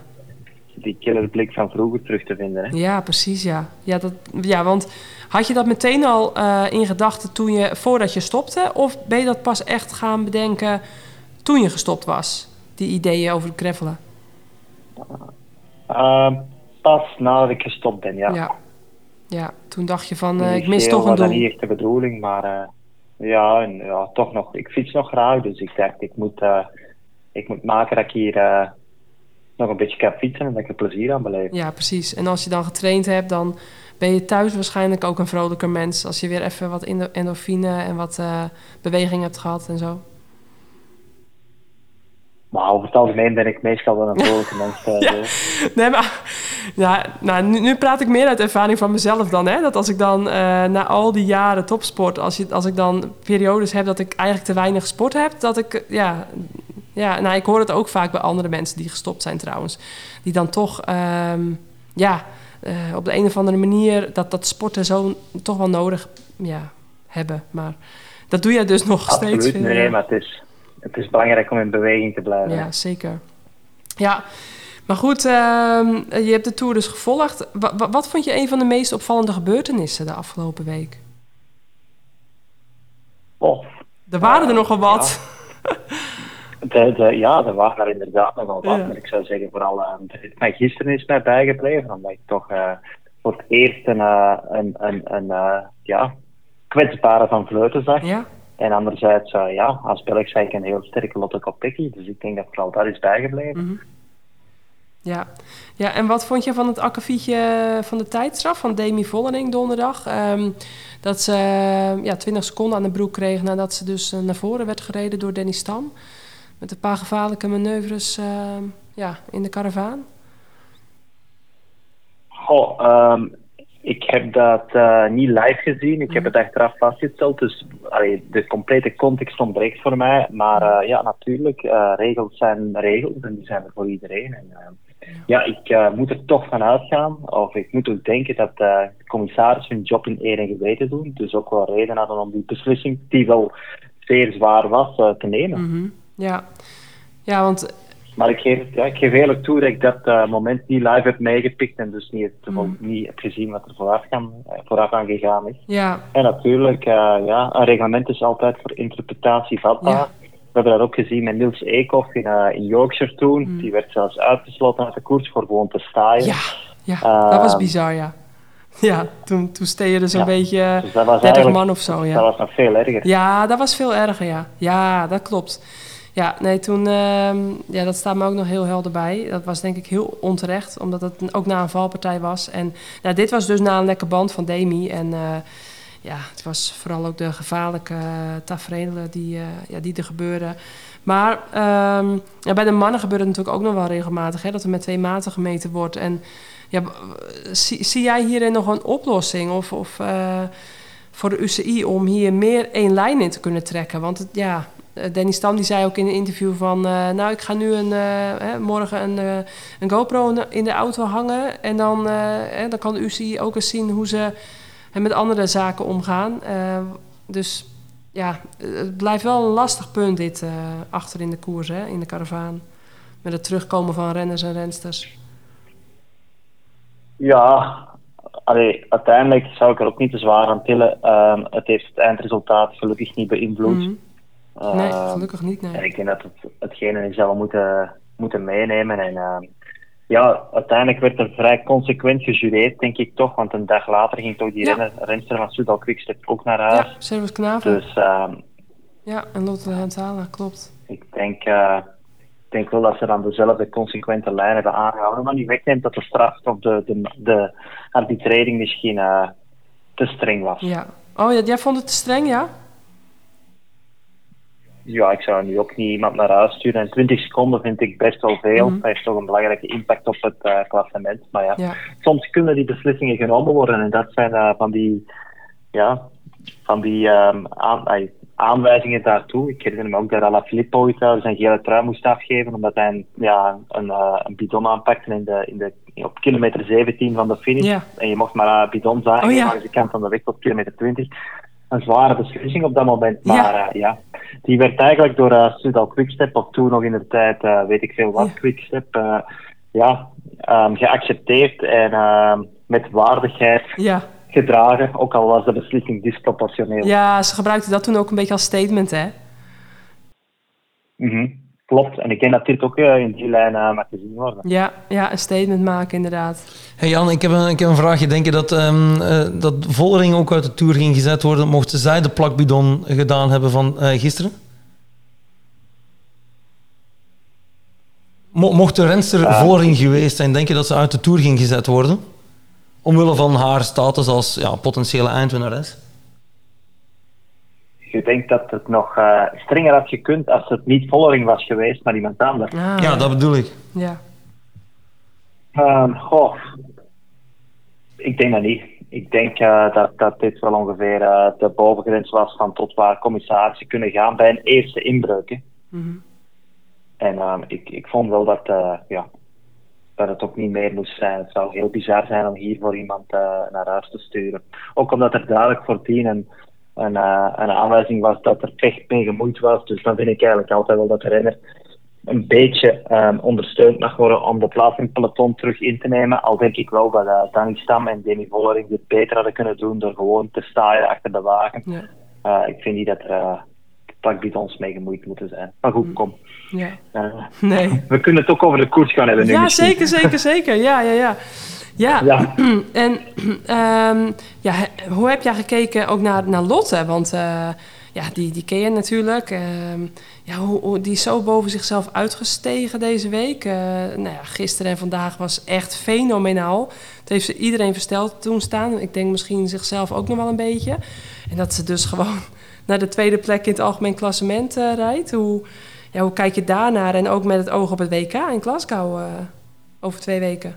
Die killerblik van vroeger terug te vinden. Hè. Ja, precies, ja. Ja, dat, ja, want had je dat meteen al eh, in gedachten toen je, voordat je stopte? Of ben je dat pas echt gaan bedenken toen je gestopt was? Die ideeën over het gravelen? Ehm, pas nadat ik gestopt ben, ja. Ja. Ja, toen dacht je van, eh, ik mis toch een was dat doel. niet echt de bedoeling, maar eh, ja, en, ja, toch nog. Ik fiets nog graag, dus ik dacht, ik moet, eh, ik moet maken dat ik hier eh, nog een beetje kan fietsen en dat ik er plezier aan beleef. Ja, precies. En als je dan getraind hebt, dan ben je thuis waarschijnlijk ook een vrolijker mens. Als je weer even wat endo- endorfine en wat eh, beweging hebt gehad en zo. Maar over het algemeen ben ik meestal wel een vrolijke mens. eh, Ja. Nee, maar ja, nou, nu, nu praat ik meer uit ervaring van mezelf dan. Hè? Dat als ik dan eh, na al die jaren topsport, als, je, als ik dan periodes heb dat ik eigenlijk te weinig sport heb, dat ik, ja, ja, nou, ik hoor het ook vaak bij andere mensen die gestopt zijn trouwens. Die dan toch, ehm, ja, eh, op de een of andere manier dat, dat sporten zo toch wel nodig ja, hebben. Maar dat doe jij dus nog steeds Absoluut, nee, maar het is, het is belangrijk om in beweging te blijven. Ja, zeker. Ja, maar goed, ehm, je hebt de Tour dus gevolgd. Wa- wa- wat vond je een van de meest opvallende gebeurtenissen de afgelopen week? Oh, Er waren er Ja, nogal wat. de, de, ja, er waren er inderdaad nogal wat. Ja. Maar ik zou zeggen, vooral de- mijn gisteren is mij bijgebleven. Omdat ik toch eh, voor het eerst een, eh, een, een, een ja, kwetsbare van Vleuten zag. Ja, En anderzijds, ja, als Belg zei ik een heel sterke Lotte Kopecky. Dus ik denk dat vooral dat is bijgebleven. ja. ja, en wat vond je van het akkefietje van de tijdstraf van Demi Vollering donderdag? Ehm, dat ze ja, 20 seconden aan de broek kreeg nadat ze dus naar voren werd gereden door Danny Stam. Met een paar gevaarlijke manoeuvres ehm, ja, in de karavaan. Goh, ehm, ik heb dat eh, niet live gezien. Ik heb het achteraf vastgesteld. Dus allee, de complete context ontbreekt voor mij. Maar eh, ja, natuurlijk, eh, regels zijn regels en die zijn er voor iedereen. En, eh, ja, ik moet er toch van uitgaan, of ik moet ook denken dat de commissaris hun job in eer en geweten doen. Dus ook wel reden hadden om die beslissing, die wel zeer zwaar was, te nemen. Mhm. Ja. ja, want maar ik geef, ja, ik geef eerlijk toe dat ik dat eh, moment niet live heb meegepikt en dus niet, Mm. niet heb gezien wat er vooraf, kan, eh, vooraf aan gegaan is. Ja, En natuurlijk, eh, ja, een reglement is altijd voor interpretatie vatbaar. Ja. We hebben dat ook gezien met Niels Eekhoff in, in Yorkshire toen. Die werd zelfs uitgesloten uit de koers voor gewoon te staaien. Mm. ja, ja dat was Ehm, bizar, ja. Ja, toen, toen steden zo'n Ja, beetje eh, Dus dat was 30 eigenlijk- man of zo, ja. Dat was nog veel erger. Ja, dat was veel erger, ja. Ja, dat klopt. Ja, nee, toen... ehm, ja, dat staat me ook nog heel helder bij. Dat was denk ik heel onterecht, omdat het ook na een valpartij was. En nou, dit was dus na een lekke band van Demi. En eh, ja, het was vooral ook de gevaarlijke uh, tafereelen die, uh, ja, die er gebeurden. Maar ehm, ja, bij de mannen gebeurt het natuurlijk ook nog wel regelmatig... Hè, dat er met twee maten gemeten wordt. En ja, zie, zie jij hierin nog een oplossing? Of... of voor de UCI om hier meer één lijn in te kunnen trekken. Want het, ja, Danny Stam die zei ook in een interview van... Uh, nou, ik ga nu een, uh, hè, morgen een, uh, een GoPro in de auto hangen... en dan, hè, dan kan de UCI ook eens zien hoe ze met andere zaken omgaan. dus ja, het blijft wel een lastig punt dit achter in de koers, hè, in de karavaan. Met het terugkomen van renners en rensters. Ja, Allee, uiteindelijk zou ik er ook niet te zwaar aan tillen. Uh, het heeft het eindresultaat gelukkig niet beïnvloed. Mm -hmm. Nee, uh, gelukkig niet. Nee. En ik denk dat het hetgene is dat we moeten, moeten meenemen. En uh, ja, uiteindelijk werd er vrij consequent gejureerd, denk ik toch. Want een dag later ging toch die ja. renner, renster van Soudal Quickstep ook naar huis. Ja, Servus Knaven. Dus uh, ja, en Lotte Hantala, klopt. Ik denk, uh, ik denk wel dat ze dan dezelfde consequente lijn hebben aangehouden. Maar niet wegneemt dat de straf of de, de, de arbitrering misschien uh, te streng was. Ja. Oh ja, jij vond het te streng, ja? Ja, ik zou nu ook niet iemand naar huis sturen. En 20 seconden vind ik best wel veel. Mhm. Dat heeft toch een belangrijke impact op het uh, klassement. Maar ja, Ja. soms kunnen die beslissingen genomen worden. En dat zijn uh, van die, ja, van die um, aan, aanwijzingen daartoe. Ik herinner me ook dat Alaphilippe ooit uh, zijn gele trui moest afgeven. Omdat hij een, ja, een, uh, een bidon aanpakte in de, in de, op kilometer 17 van de finish. Ja. En je mocht maar bidons aangeven Oh ja. langs de kant van de weg tot kilometer 20. Een zware beslissing op dat moment. Maar Ja. ja, die werd eigenlijk door uh, Sudal Quickstep, of toen nog in de tijd, uh, weet ik veel wat, Ja. Quickstep, ja, um, geaccepteerd en uh, met waardigheid Ja. gedragen, ook al was de beslissing disproportioneel. ja, ze gebruikten dat toen ook een beetje als statement, hè? Mm -hmm. Klopt, en ik denk dat dit ook uh, in die lijn uh, mag gezien worden. Ja, ja, een statement maken, inderdaad. Hey Jan, ik heb een, ik heb een vraagje. Denk je dat, um, uh, dat Vollering ook uit de Tour ging gezet worden... mochten zij de plakbidon gedaan hebben van uh, gisteren? Mo mocht de renster. Vollering geweest zijn... denk je dat ze uit de Tour ging gezet worden? Omwille van haar status als ja, potentiële eindwinnares? Je denkt dat het nog uh, strenger had gekund als het niet Vollering was geweest, maar iemand anders. Ah, Ja, dat bedoel ik. Ja. Um, goh, ik denk dat niet. Ik denk uh, dat, dat dit wel ongeveer uh, de bovengrens was van tot waar commissarissen kunnen gaan bij een eerste inbreuk. Hè. Mhm. En um, ik, ik vond wel dat, uh, ja, dat het ook niet meer moest zijn. Het zou heel bizar zijn om hier voor iemand uh, naar huis te sturen. Ook omdat er duidelijk voordien een, een, uh, een aanwijzing was dat er pech mee gemoeid was. Dus dan vind ik eigenlijk altijd wel dat de renner een beetje um, ondersteund mag worden om de plaats in het peloton terug in te nemen. Al denk ik wel dat uh, Danny Stam en Demi Vollering dit beter hadden kunnen doen door gewoon te staan achter de wagen. Ja. Uh, ik vind niet dat er uh, plakbidons mee gemoeid moeten zijn. Maar goed, kom. ja. Uh, Nee. we kunnen het ook over de koers gaan hebben nu. Ja, misschien. zeker, zeker, zeker. Ja, ja, ja. Ja, Ja. en ehm, ja, hoe heb jij gekeken ook naar, naar Lotte? Want eh, ja, die, die ken je natuurlijk. Ehm, ja, hoe, hoe- die is zo boven zichzelf uitgestegen deze week. Eh, nou ja, gisteren en vandaag was echt fenomenaal. Het heeft ze iedereen versteld toen staan. Ik denk misschien zichzelf ook nog wel een beetje. En dat ze dus gewoon naar de tweede plek in het algemeen klassement eh, rijdt. Hoe, ja, hoe kijk je daarnaar? En ook met het oog op het WK in Glasgow over twee weken.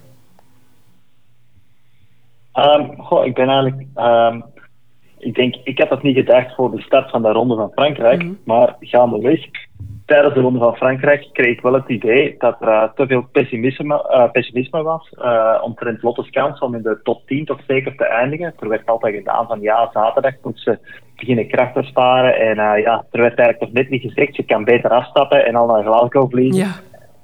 Um, goh, ik ben eigenlijk. Um, ik denk, ik had dat niet gedacht voor de start van de Ronde van Frankrijk. Mhm. Maar gaandeweg, tijdens de Ronde van Frankrijk, kreeg ik wel het idee dat er uh, te veel pessimisme, uh, pessimisme was. Uh, omtrent Lotte's kans om in de top 10 toch zeker te eindigen. Er werd altijd gedaan van ja, zaterdag moet ze beginnen krachten sparen. En ja, er werd eigenlijk nog net niet gezegd, ze kan beter afstappen en al naar Glasgow vliegen. Ja,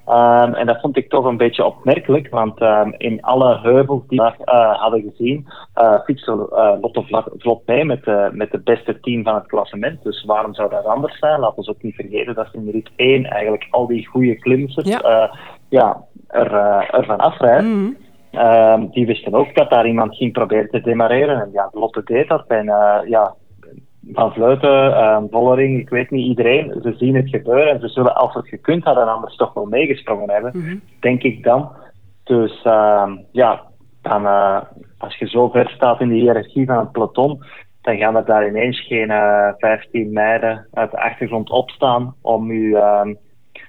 Ehm, en dat vond ik toch een beetje opmerkelijk, want ehm, in alle heuvels die we uh, hadden gezien, uh, fietste uh, Lotte vlot mee met, de met de beste team van het klassement. Dus waarom zou dat anders zijn? Laten we ook niet vergeten dat in rit 1 eigenlijk al die goede klimmers ja. ja, er, ervan afrijden. Mm -hmm. die wisten ook dat daar iemand ging proberen te demareren. En ja, Lotte deed dat. En ja, van Vleuten, Vollering, ik weet niet, iedereen, ze zien het gebeuren en ze zullen, als het gekund hadden, anders toch wel meegesprongen hebben, mm -hmm. denk ik dan. Dus uh, ja, dan, uh, als je zo ver staat in de hiërarchie van het peloton, dan gaan er daar ineens geen uh, eh, 15 meiden uit de achtergrond opstaan om u ehm,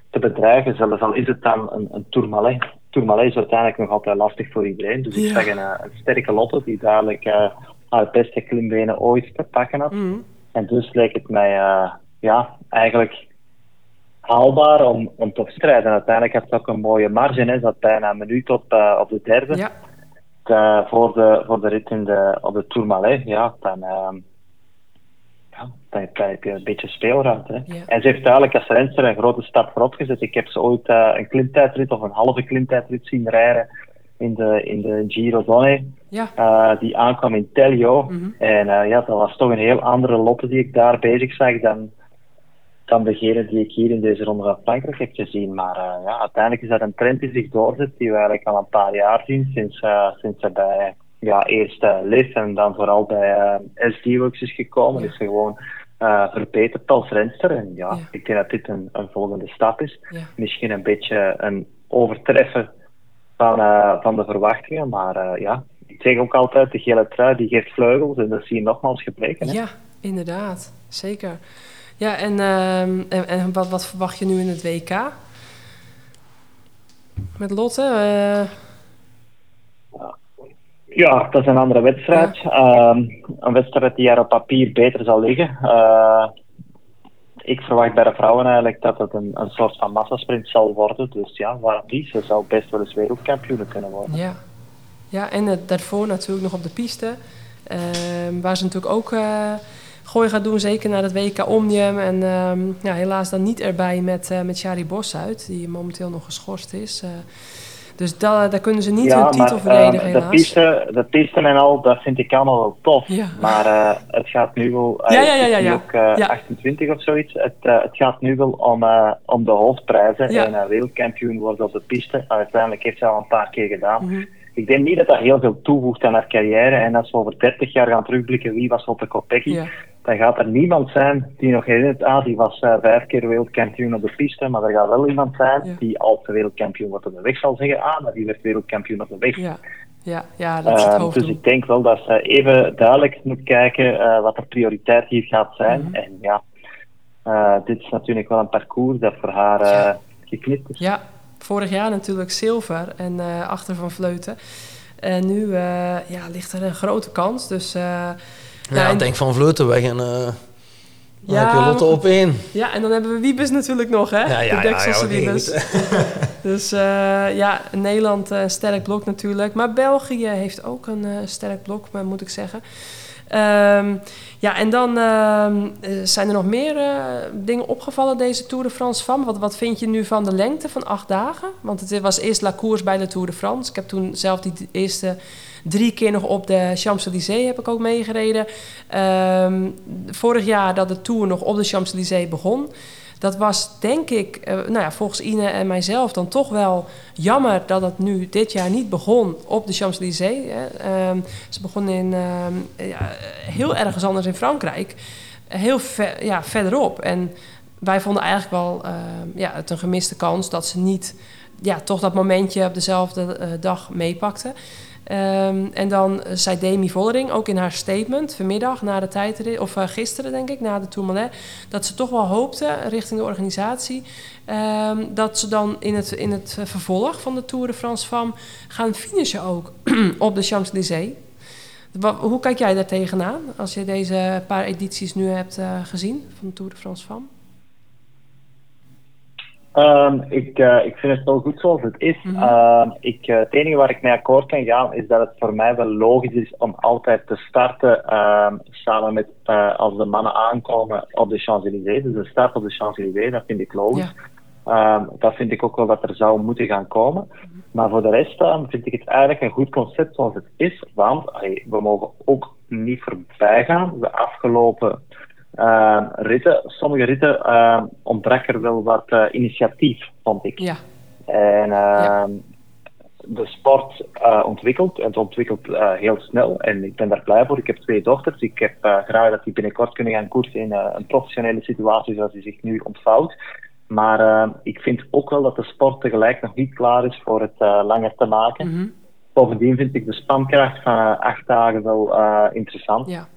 te bedrijven, zelfs al is het dan een, een Tourmalet. Tourmalet is uiteindelijk nog altijd lastig voor iedereen, dus ja. ik zeg een, een sterke Lotte die dadelijk haar beste klimbenen ooit te pakken had. Mm. En dus leek het mij uh, ja, eigenlijk haalbaar om, om te strijden. Uiteindelijk had het ook een mooie marge, hè, zat bijna een minuut op, uh, op de derde. Ja. De, voor, de, voor de rit in de, op de Tourmalet, ja, dan, uh, ja, dan, dan heb je een beetje speelruimte. Hè. Ja. En ze heeft duidelijk als renster een grote stap voorop gezet. Ik heb ze ooit een klimtijdrit of een halve klimtijdrit zien rijden in de, in de Giro Donne. Ja. Uh, die aankwam in Telio. Mm -hmm. En uh, ja, dat was toch een heel andere lotte die ik daar bezig zag dan, dan degene die ik hier in deze ronde van Frankrijk heb gezien. Maar uh, ja, uiteindelijk is dat een trend die zich doorzet, die we eigenlijk al een paar jaar zien, sinds, sinds ze bij ja, eerst Liv en dan vooral bij SD-Works is gekomen. Ja. Is ze gewoon verbeterd als renster. En ja, ja, ik denk dat dit een, een volgende stap is. Ja. Misschien een beetje een overtreffen van, uh, van de verwachtingen. Maar uh, ja, ik zeg ook altijd, de gele trui die geeft vleugels. En dat zie je nogmaals gebleken. Hè? Ja, inderdaad. Zeker. Ja, en, uh, en, en, wat, wat verwacht je nu in het WK? Met Lotte? Ja, dat is een andere wedstrijd. Ja. Ehm, een wedstrijd die er op papier beter zal liggen ik verwacht bij de vrouwen eigenlijk dat het een, een soort van massasprint zal worden. Dus ja, waarom niet? Ze zou best wel eens wereldkampioen kunnen worden. Ja, ja en uh, daarvoor natuurlijk nog op de piste. Uh, waar ze natuurlijk ook uh, gooi gaat doen, zeker naar het WK Omnium. En ja, helaas dan niet erbij met, met Shari Bosuit, die momenteel nog geschorst is. Dus da, daar kunnen ze niet ja, hun titel verdedigen, uh, de, piste, de piste en al, dat vind ik allemaal wel tof. Ja. Maar uh, het gaat nu wel... Uh, ja, ja, ja, ja, ook uh, 28 of zoiets. Het, het gaat nu wel om, om de hoofdprijzen. En wereldkampioen wordt op de piste. Uiteindelijk heeft ze al een paar keer gedaan. Mm -hmm. Ik denk niet dat dat heel veel toevoegt aan haar carrière. En als we over 30 jaar gaan terugblikken, wie was Lotte Kopecky? Ja dan gaat er niemand zijn die nog herinnert, ah, die was uh, vijf keer wereldkampioen op de piste, maar er gaat wel iemand zijn ja. die als wereldkampioen wordt op de weg zal zeggen, ah, maar die werd wereldkampioen op de weg. Ja, ja, ja dat is het uh, Dus ik denk wel dat ze even duidelijk moet kijken uh, wat de prioriteit hier gaat zijn. Mm -hmm. En ja, dit is natuurlijk wel een parcours dat voor haar geknipt is. Ja, vorig jaar natuurlijk zilver en achter van Vleuten. En nu ja, ligt er een grote kans, dus... Ja, ik denk van Vleuten weg en dan ja, heb je Lotte op één. Ja, en dan hebben we Wiebes natuurlijk nog, hè? Ja, ja, de Dekselse ja, okay, dus ja, Nederland een sterk blok natuurlijk. Maar België heeft ook een sterk blok, moet ik zeggen. Um, ja, en dan uh, zijn er nog meer uh, dingen opgevallen deze Tour de France van. Wat, wat vind je nu van de lengte van acht dagen? Want het was eerst La Course bij de Tour de France. Ik heb toen zelf die eerste drie keer nog op de Champs-Élysées heb ik ook meegereden. Um, vorig jaar dat de Tour nog op de Champs-Élysées begon. Dat was denk ik, uh, nou ja, volgens Ine en mijzelf dan toch wel jammer dat het nu dit jaar niet begon op de Champs-Élysées. Um, ze begonnen in, um, ja, heel ergens anders in Frankrijk, heel ver, ja, verderop. En wij vonden eigenlijk wel ja, het een gemiste kans dat ze niet ja, toch dat momentje op dezelfde uh, dag meepakten. Um, en dan zei Demi Vollering ook in haar statement vanmiddag na de tijdrit, of uh, gisteren denk ik, na de Tourmalet, dat ze toch wel hoopte richting de organisatie um, dat ze dan in het, in het vervolg van de Tour de France Femme gaan finishen ook op de Champs-Élysées. Hoe kijk jij daar tegenaan als je deze paar edities nu hebt uh, gezien van de Tour de France Femme? Um, ik, uh, ik vind het wel goed zoals het is. Mm -hmm. uh, ik, uh, het enige waar ik mee akkoord kan gaan is dat het voor mij wel logisch is om altijd te starten ehm, samen met als de mannen aankomen op de Champs-Élysées. Dus de start op de Champs-Élysées, dat vind ik logisch. Ja. Ehm, dat vind ik ook wel dat er zou moeten gaan komen. Maar voor de rest ehm, vind ik het eigenlijk een goed concept zoals het is. Want allee, we mogen ook niet voorbij gaan. De afgelopen ehm, ritten, sommige ritten ehm ontbrak er wel wat eh, initiatief, vond ik. Ja, En ehm, de sport eh, ontwikkelt. En het ontwikkelt eh, heel snel. En ik ben daar blij voor. Ik heb twee dochters. Ik heb graag dat die binnenkort kunnen gaan koersen in een professionele situatie zoals die zich nu ontvouwt. Maar ik vind ook wel dat de sport tegelijk nog niet klaar is voor het langer te maken. Mhm. Bovendien vind ik de spankracht van acht dagen wel interessant. ja.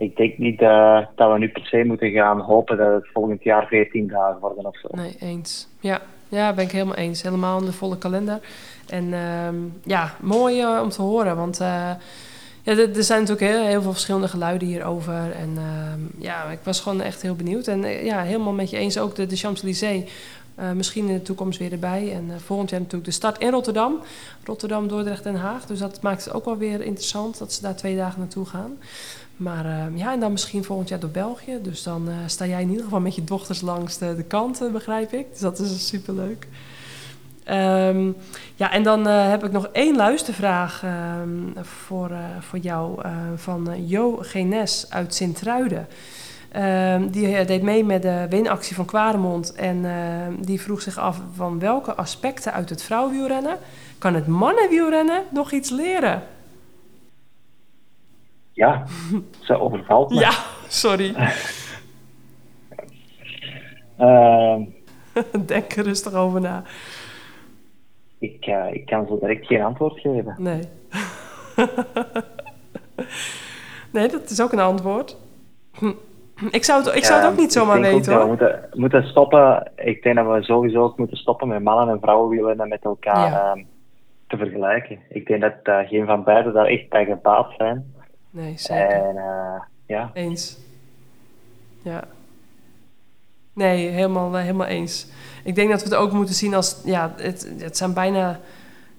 Ik denk niet eh, dat we nu per se moeten gaan hopen dat het volgend jaar 14 dagen worden of zo. Nee, eens. Ja, ja, ben ik helemaal eens. Helemaal in de volle kalender. En ehm, ja, mooi eh, om te horen. Want eh, ja, er, zijn natuurlijk heel, veel verschillende geluiden hierover. En ehm, ja, ik was gewoon echt heel benieuwd. En ja, helemaal met je eens ook de, de Champs-Élysées. misschien in de toekomst weer erbij. En volgend jaar natuurlijk de start in Rotterdam. Rotterdam, Dordrecht, Den Haag. Dus dat maakt het ook wel weer interessant dat ze daar twee dagen naartoe gaan. Maar ehm, ja, en dan misschien volgend jaar door België. Dus dan eh, sta jij in ieder geval met je dochters langs de, de kant, eh, begrijp ik. Dus dat is superleuk. Ehm ja, en dan eh, heb ik nog één luistervraag ehm, voor, eh, voor jou van Jo Genes uit Sint-Truiden. Die deed mee met de winactie van Kwaremond en die vroeg zich af van welke aspecten uit het vrouwenwielrennen kan het mannenwielrennen nog iets leren? Ja, ze overvalt me. Ja, sorry. Ehm, Denk er rustig over na. ik, eh, ik kan zo direct geen antwoord geven. Nee. nee, dat is ook een antwoord. Ik zou het, ik zou het Ja, ook niet zomaar weten hoor. We moeten, moeten stoppen. Ik denk dat we sowieso ook moeten stoppen met mannen en vrouwenwielrennen met elkaar Ja. ehm, te vergelijken. Ik denk dat eh, geen van beiden daar echt bij gebaat zijn. Nee, zeker. En eh, ja, Eens. Ja. Nee, helemaal, eh, helemaal eens. Ik denk dat we het ook moeten zien als... Ja, het, het zijn bijna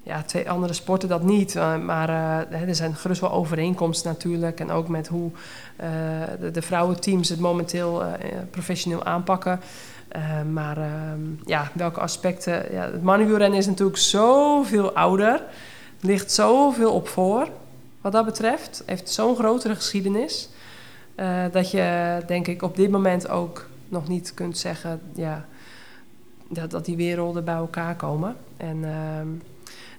ja, twee andere sporten dat niet. eh, maar er zijn gerust wel overeenkomsten natuurlijk. En ook met hoe de, de vrouwenteams het momenteel professioneel aanpakken. Maar ehm, ja, welke aspecten... Ja, het mannenwielrennen is natuurlijk zoveel ouder. Ligt zoveel op voor, wat dat betreft. Heeft zo'n grotere geschiedenis. eh, dat je, denk ik, op dit moment ook nog niet kunt zeggen... Ja, dat, dat die werelden bij elkaar komen. En ehm,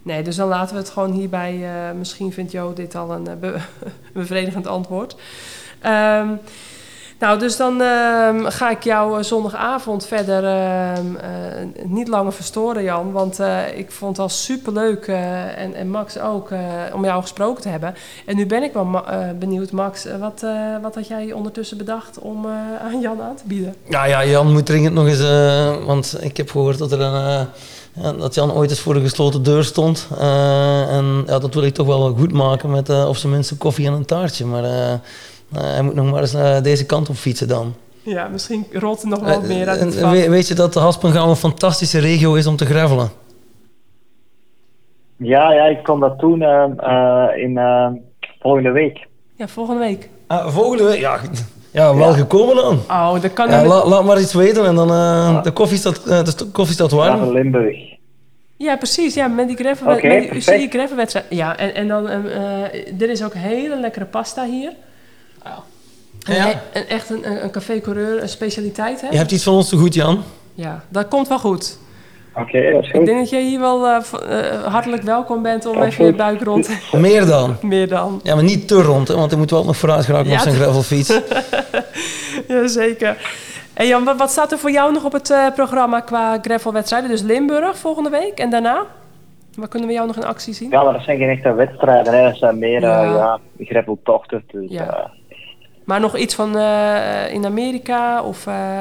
nee, dus dan laten we het gewoon hierbij. eh, misschien vindt Jo dit al een eh, be- bevredigend antwoord. Ehm, nou, dus dan ehm, ga ik jou eh, zondagavond verder ehm, eh, niet langer verstoren, Jan. Want eh, ik vond het al superleuk en, en Max ook om jou gesproken te hebben. En nu ben ik wel benieuwd, Max. wat, wat had jij ondertussen bedacht om aan Jan aan te bieden? Ja, ja, Jan moet dringend nog eens... want ik heb gehoord dat, er een, dat Jan ooit eens voor een gesloten deur stond. En ja, dat wil ik toch wel goed maken met eh, of zijn mensen koffie en een taartje. Maar hij moet nog maar eens naar deze kant op fietsen dan. Ja, misschien rolt er nog wat Eh, meer uit en het vat. weet je dat de Haspengouw een fantastische regio is om te gravelen? ja, ja ik kon dat doen eh, in volgende week. Ja, volgende week. Ah, volgende week? Ja, ja wel Ja. gekomen dan. Oh, dat kan Ja, la- laat maar iets weten en dan eh, de, koffie staat, eh, de koffie staat Ja, warm. van Limburg. Ja, precies. Ja, met die gravel, Oké, met die. UCI. Ja, en, en dan, eh, er is ook hele lekkere pasta hier. Ja. En, en echt een, een, een café-coureur, een specialiteit, hè? Je hebt iets van ons te goed, Jan. Ja, dat komt wel goed. Oké, dat is Ik denk dat jij hier wel eh, eh, hartelijk welkom bent om even je buik rond te... Meer dan. Meer dan. Ja, maar niet te rond, hè, want hij moet wel nog vooruit geraken Ja, op zijn gravelfiets. Jazeker. En Jan, wat, wat staat er voor jou nog op het eh, programma qua gravelwedstrijden? Dus Limburg volgende week en daarna? Waar kunnen we jou nog in actie zien? Ja, maar dat zijn geen echte wedstrijden. Hè. Dat zijn meer Ja. greppeltochten. Dus, Ja. Maar nog iets van eh, in Amerika of eh,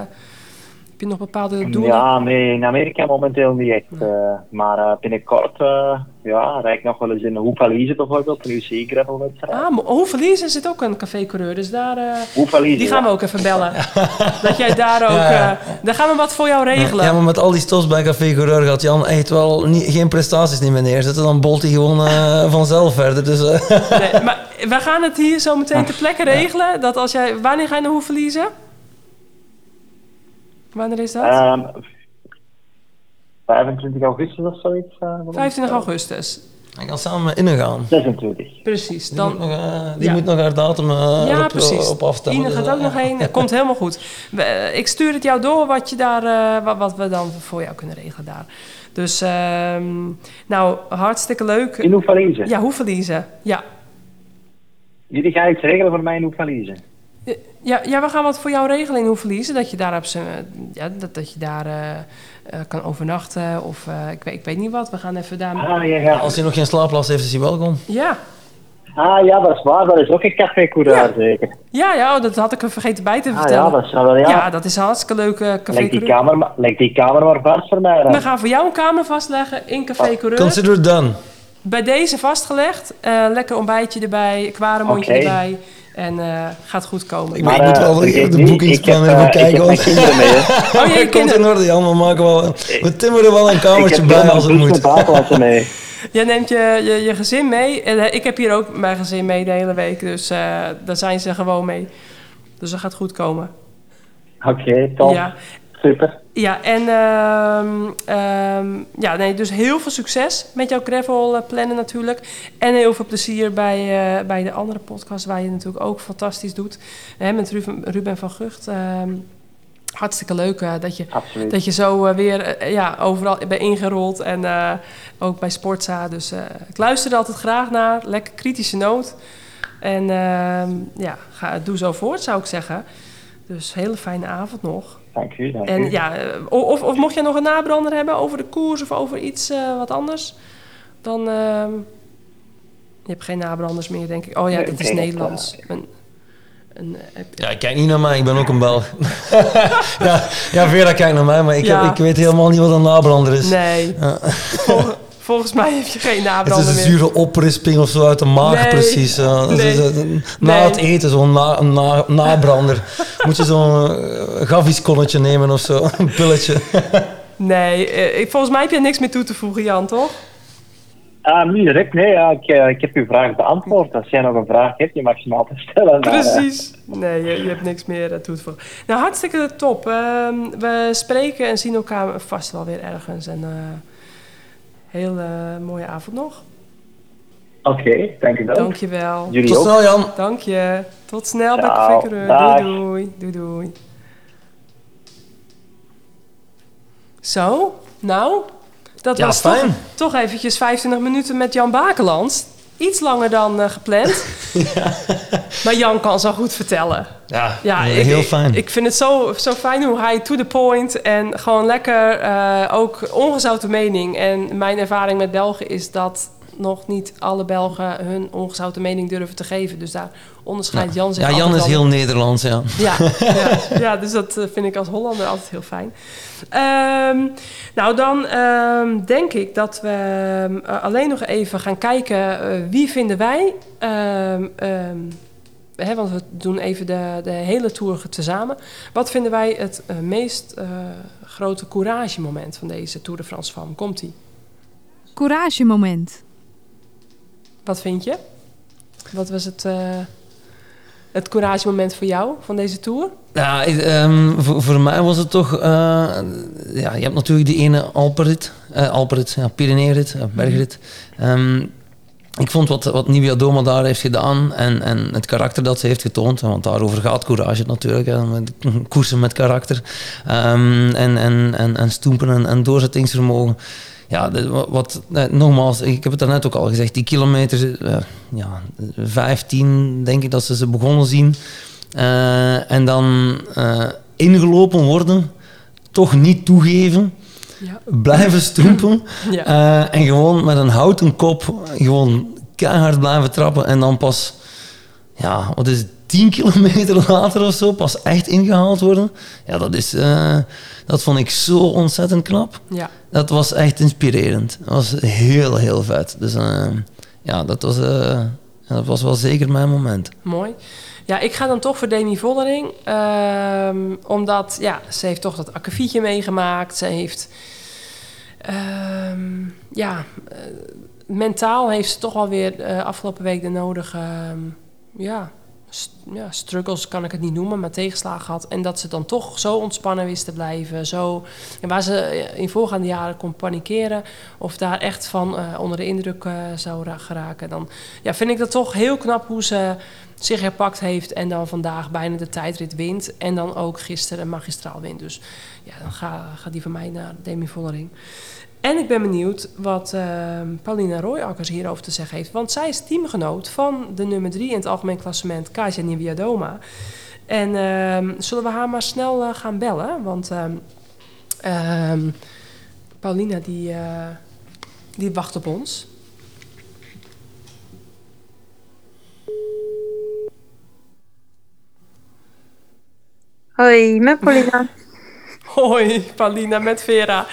heb je nog bepaalde doelen? ja, nee, in Amerika momenteel niet echt. eh, maar binnenkort uh, ja, rijd ik nog wel eens in Hoefalize bijvoorbeeld, een UCI gravelwedstrijd. Ah, is het ook een café-coureur, dus daar, eh, Hoefalize, die gaan we ook even bellen. Dat jij daar ook, Ja, eh, daar gaan we wat voor jou regelen. Ja, maar met al die stops bij Café Coureur gaat Jan echt wel niet, geen prestaties niet meer neerzetten. Dan bolt hij gewoon eh, vanzelf verder. Dus, eh, Nee, maar we gaan het hier zo meteen ter plekke regelen. Dat als jij, wanneer ga je naar Hoeverliezen? Wanneer is dat? Ehm, 25 augustus of zoiets. eh, voor ons. 25 augustus. Hij kan samen met Inne gaan. 26. Precies. Die, Dan, moet, nog, eh, die ja. moet nog haar datum eh, ja, op, precies. op. Ine gaat ook eh, nog heen. Het komt helemaal goed. We- eh, ik stuur het jou door wat, je daar, eh, wat, wat we dan voor jou kunnen regelen daar. Dus, ehm, nou, hartstikke leuk. In Oefalise. Ja, hoe verliezen? Ja. Jullie gaan iets regelen voor mij in Oefalise. Ja, ja, we gaan wat voor jou regelen in hoe verliezen. Dat je daar, op ja, dat, dat je daar eh, eh, kan overnachten. Of eh, ik, weet, ik weet niet wat. We gaan even daar. Ah, ja, ja. Als hij nog geen slaapplaats heeft, is hij welkom. Ja, Ah, ja, dat is waar. Dat is ook een café Coureur, zeker. ja, ja oh, dat had ik er vergeten bij te Ah, vertellen. ja, dat zou wel, ja. ja. dat is een hartstikke leuk eh, café. leg, die Coureur. kamer, maar- leg die kamer maar vast voor mij dan. We gaan voor jou een kamer vastleggen in Café Coureur. Consider it done. Bij deze vastgelegd. Eh, lekker ontbijtje erbij, kwaremondje Oké. erbij. En eh, gaat goed komen. Ik, Maar, ik moet eh, wel even de boekingsplan ik even eh, kijken. Ik heb want- mijn kinderen mee, hè. Oh, je komt in orde, Jan. We, maken wel, we timmeren wel een Ik kamertje bij als het moet. bakelwassen mee. Jij neemt je, je, je gezin mee. En, eh, ik heb hier ook mijn gezin mee de hele week. Dus eh, daar zijn ze gewoon mee. Dus dat gaat goed komen. Oké, top. Ja. Super. Ja, en ehm, ehm, ja, nee, dus heel veel succes met jouw gravel eh, plannen natuurlijk. En heel veel plezier bij, eh, bij de andere podcast waar je natuurlijk ook fantastisch doet. Hè, met Ruben, Ruben van Gucht. ehm, hartstikke leuk eh, dat, je, Absoluut. dat je zo weer ja, overal bent ingerold. En ook bij Sportza. Dus ik luister er altijd graag naar. Lekker kritische noot. En ja, ga, doe zo voort zou ik zeggen. Dus hele fijne avond nog. Dank u, dank En u. ja, eh, of, of mocht jij nog een nabrander hebben over de koers of over iets eh, wat anders, dan. ehm, je hebt geen nabranders meer, denk ik. Oh ja, dat ik is Nederlands. eh, Een, een, Ja, kijk niet naar mij, ik ben ook een Belg. ja, ja, Vera kijkt naar mij, maar ik, Ja. heb, ik weet helemaal niet wat een nabrander is. nee, Ja. Vol- volgens mij heb je geen Het nabrander is een meer. zure oprisping of zo uit de maag, Nee. precies. Nee. eh, na Nee. het eten, zo'n na, na, nabrander. Moet je zo'n uh, gaviskonnetje nemen of zo, een pilletje. Nee, eh, ik- volgens mij heb je niks meer toe te voegen, Jan, toch? Ah, niet direct, nee. Ja, ik, ik heb uw vraag beantwoord. Als jij nog een vraag hebt, je mag ze me altijd stellen. maar, eh, Precies. Nee, je, je hebt niks meer toe te voegen. Nou, hartstikke top. Ehm, we spreken en zien elkaar vast wel weer ergens. En eh heel eh, mooie avond nog. Oké, dank u wel. Dankjewel. Jullie Tot ook. snel, Jan. Dank je. Tot snel Ciao. Doei doei. Doei doei. Zo, nou, dat Ja, was fijn. Toch, toch eventjes 25 minuten met Jan Bakelands. Iets langer dan eh, gepland. Maar Jan kan zo goed vertellen. Ja, Ja, ik, heel fijn. Ik, vind het zo, zo fijn hoe hij to the point en gewoon lekker eh, ook ongezouten mening. En mijn ervaring met Belgen is dat nog niet alle Belgen hun ongezouten mening durven te geven. Dus daar onderscheidt Jan zich ja, Jan is heel Nederlands, ja. ja, ja, ja, dus dat eh, vind ik als Hollander altijd heel fijn. Ehm, nou, dan ehm, denk ik dat we ehm, eh, alleen nog even gaan kijken eh, wie vinden wij. ehm, ehm, hè, want we doen even de, de hele tour tezamen. Wat vinden wij het meest eh, grote couragemoment van deze Tour de France van? Komt-ie. Couragemoment. Wat vind je? Wat was het, eh het couragemoment voor jou van deze Tour? Ja, ehm, voor, voor mij was het toch... eh, ja, je hebt natuurlijk die ene Alperit. eh Alperit, ja, Pyreneerit, ja, bergrit. Ehm, ik vond wat, wat Nivea Doma daar heeft gedaan en, en het karakter dat ze heeft getoond, want daarover gaat courage natuurlijk, hè, met, koersen met karakter. Ehm, en, en, en, en stoempen en, en doorzettingsvermogen. Ja, de- wat, eh, nogmaals, ik heb het daarnet ook al gezegd, die kilometer, eh, ja, 15 denk ik dat ze ze begonnen zien. Eh, en dan eh, ingelopen worden, toch niet toegeven, Ja. blijven Ja. eh, en gewoon met een houten kop gewoon keihard blijven trappen en dan pas, ja, wat is het, 10 kilometer later of zo, pas echt ingehaald worden. Ja, dat is, eh, dat vond ik zo ontzettend knap. ja. Dat was echt inspirerend. Dat was heel, heel vet. Dus eh, ja, dat was, eh, dat was wel zeker mijn moment. Mooi. Ja, ik ga dan toch voor Demi Vollering. ehm, omdat, ja, ze heeft toch dat akkefietje meegemaakt. Ze heeft... ehm, ja, mentaal heeft ze toch alweer eh afgelopen week de nodige... ehm, ja, ja, struggles kan ik het niet noemen, maar tegenslagen had. En dat ze dan toch zo ontspannen wist te blijven. Zo, en waar ze eh, in voorgaande jaren kon panikeren of daar echt van eh, onder de indruk eh, zou ra- geraken. Dan ja, vind ik dat toch heel knap hoe ze zich herpakt heeft en dan vandaag bijna de tijdrit wint. En dan ook gisteren magistraal wint. Dus ja, dan gaat ga die van mij naar Demi Vollering. En ik ben benieuwd wat ehm Paulina Royakkers hierover te zeggen heeft. Want zij is teamgenoot van de nummer 3 in het algemeen klassement, Kasia Niewiadoma. En ehm, zullen we haar maar snel eh, gaan bellen? Want ehm, ehm, Paulina die, eh, die wacht op ons. Hoi, met Paulina. Hoi, Paulina met Vera.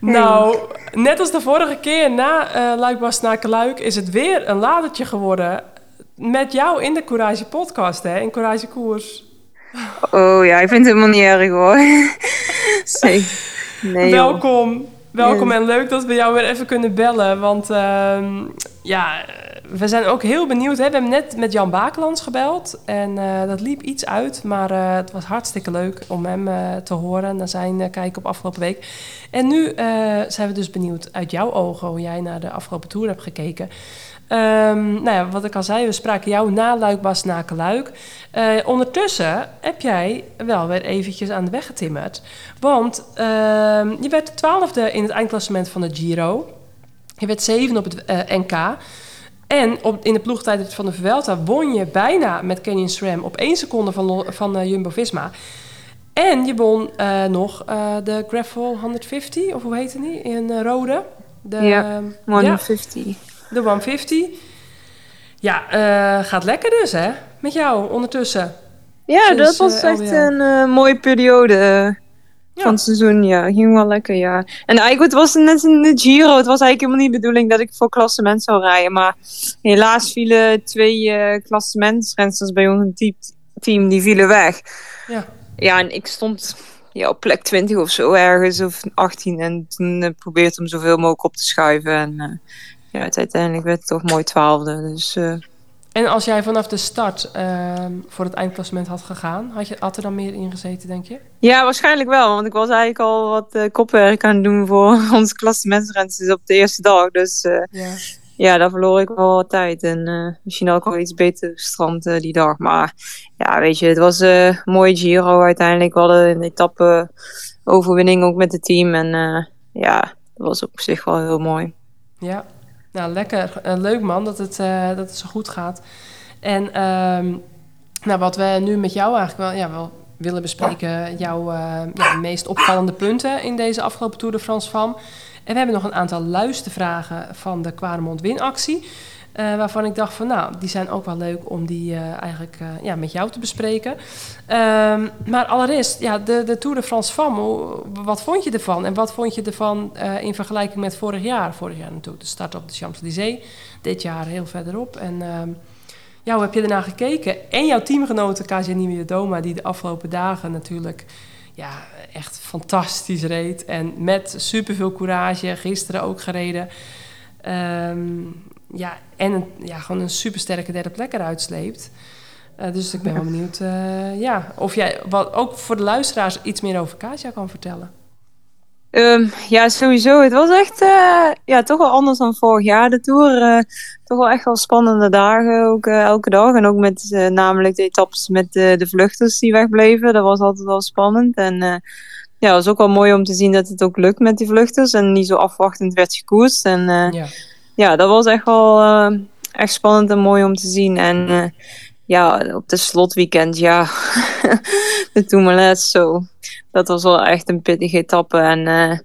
Nou, net als de vorige keer na eh Luik Bastenaken Luik is het weer een ladertje geworden. Met jou in de Courage podcast, hè? In Courage Koers. Oh ja, ik vind het helemaal niet erg hoor. nee, welkom. Welkom en leuk dat we jou weer even kunnen bellen. Want ehm, ja, we zijn ook heel benieuwd. Hè? We hebben net met Jan Bakelands gebeld. En eh, dat liep iets uit. Maar eh, het was hartstikke leuk om hem eh, te horen. Naar zijn kijk op afgelopen week. En nu zijn we dus benieuwd uit jouw ogen hoe jij naar de afgelopen tour hebt gekeken. Ehm, nou ja, wat ik al zei, we spraken jou na Luik Bas Luik. Eh ondertussen heb jij wel weer eventjes aan de weg getimmerd. Want ehm, je werd de twaalfde in het eindklassement van de Giro. Je werd zeven op het eh, NK. En op, in de ploegtijd van de Vuelta won je bijna met Canyon SRAM op één seconde van, van eh, Jumbo-Visma. En je won nog de Gravel 150, of hoe heette die, in Rode. De, Ja, ehm, 150. De 150. Ja, eh, gaat lekker dus, hè? Met jou ondertussen. Ja, Sinds, dat was eh, echt LBL. een eh, mooie periode Ja. van het seizoen. Ja, ging wel lekker, ja. En eigenlijk het was net in de Giro. Het was eigenlijk helemaal niet de bedoeling dat ik voor klassement zou rijden. Maar helaas vielen twee eh klassementsrensters bij ons team, team, die vielen weg. Ja. Ja, en ik stond ja, op plek 20 of zo ergens, of 18. En toen probeerde ik hem zoveel mogelijk op te schuiven. En ja, uiteindelijk werd het toch mooi twaalfde. Dus eh, En als jij vanaf de start ehm, voor het eindklassement had gegaan, had, je, had er dan meer in gezeten, denk je? ja, waarschijnlijk wel. Want ik was eigenlijk al wat eh, kopwerk aan het doen voor onze klassementsrensters op de eerste dag. Dus eh, Ja. ja, daar verloor ik wel wat tijd. En misschien ook wel iets beter gestrand die dag. Maar ja, weet je, het was een mooie Giro uiteindelijk. We hadden een etappe overwinning ook met het team. En ja, dat was op zich wel heel mooi. Ja, nou lekker. Eh, leuk man dat het, eh, dat het zo goed gaat. En ehm, nou, wat we nu met jou eigenlijk wel, ja, wel willen bespreken, jouw eh, ja, meest opvallende punten in deze afgelopen Tour de France van. En we hebben nog een aantal luistervragen van de Quaremont winactie. Eh, waarvan ik dacht van, nou, die zijn ook wel leuk om die eh, eigenlijk eh, ja, met jou te bespreken. Ehm, maar allereerst, ja, de, de Tour de France hoe- wat vond je ervan? En wat vond je ervan in vergelijking met vorig jaar? Vorig jaar natuurlijk de start op de Champs-Élysées. Dit jaar heel verderop. En ehm, ja, hoe heb je ernaar gekeken? En jouw teamgenote Kasia Doma, die de afgelopen dagen natuurlijk ja, echt fantastisch reed. En met superveel courage, gisteren ook gereden. Ehm, ja, en een, ja, gewoon een supersterke derde plek eruit sleept. Eh, dus ik ben wel benieuwd eh, ja, of jij wat, ook voor de luisteraars iets meer over Kasia kan vertellen. Ehm, ja, sowieso. Het was echt eh, ja, toch wel anders dan vorig jaar, de Tour. Toch wel echt wel spannende dagen, ook elke dag. En ook met namelijk de etappes met de, de vluchters die wegbleven. Dat was altijd wel spannend. En ja, het was ook wel mooi om te zien dat het ook lukt met die vluchters. En niet zo afwachtend werd gekoerst. En Ja. Ja, dat was echt wel eh, echt spannend en mooi om te zien. En eh, ja, op de slotweekend, ja, de Tourmalet zo. Dat was wel echt een pittige etappe. En eh,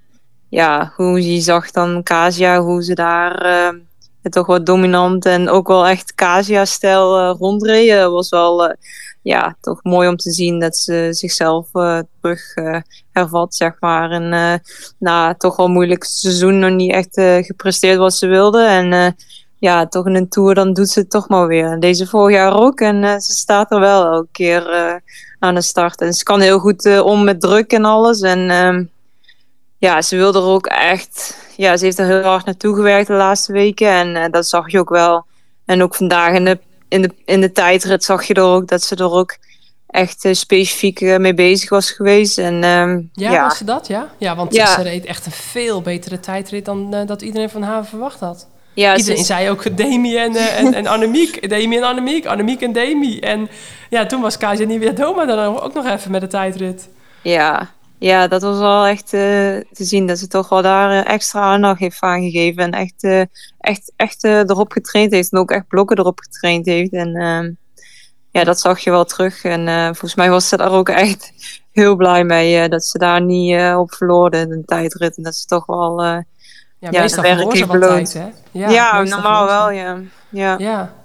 ja, hoe je zag dan Kasia, hoe ze daar toch wat dominant en ook wel echt Kasia-stijl eh rondreden, was wel ja, toch mooi om te zien dat ze zichzelf eh, terug eh, hervat, zeg maar. En eh, na toch wel moeilijk seizoen nog niet echt gepresteerd wat ze wilde. En ja, toch in een tour, dan doet ze het toch maar weer. Deze vorig jaar ook. En ze staat er wel elke keer aan de start. En ze kan heel goed om met druk en alles. En ehm, ja, ze wilde er ook echt... Ja, ze heeft er heel hard naartoe gewerkt de laatste weken. En dat zag je ook wel. En ook vandaag in de in, de, in de tijdrit zag je er ook dat ze er ook echt eh, specifiek eh, mee bezig was geweest. En, ehm, Ja, ja, was ze dat? Ja, ja want Ja. ze reed echt een veel betere tijdrit dan eh, dat iedereen van haar verwacht had. ja, ze Iedereen is- zei ook Demi en, en, en Annemiek. Demi en Annemiek, Annemiek en Demi. En ja, toen was Kaja Nieuwe Doma dan ook nog even met de tijdrit. ja, ja, dat was wel echt eh, te zien dat ze toch wel daar eh, extra aandacht heeft aan gegeven. En echt, eh, echt, echt erop getraind heeft. En ook echt blokken erop getraind heeft. En ehm, ja, dat zag je wel terug. En volgens mij was ze daar ook echt heel blij mee. dat ze daar niet op verloren in de tijdrit. En dat ze toch wel... Ja, Ja, meestal werk heeft beloond. tijd, hè? ja, meestal normaal wel, ja. Ja. Ja.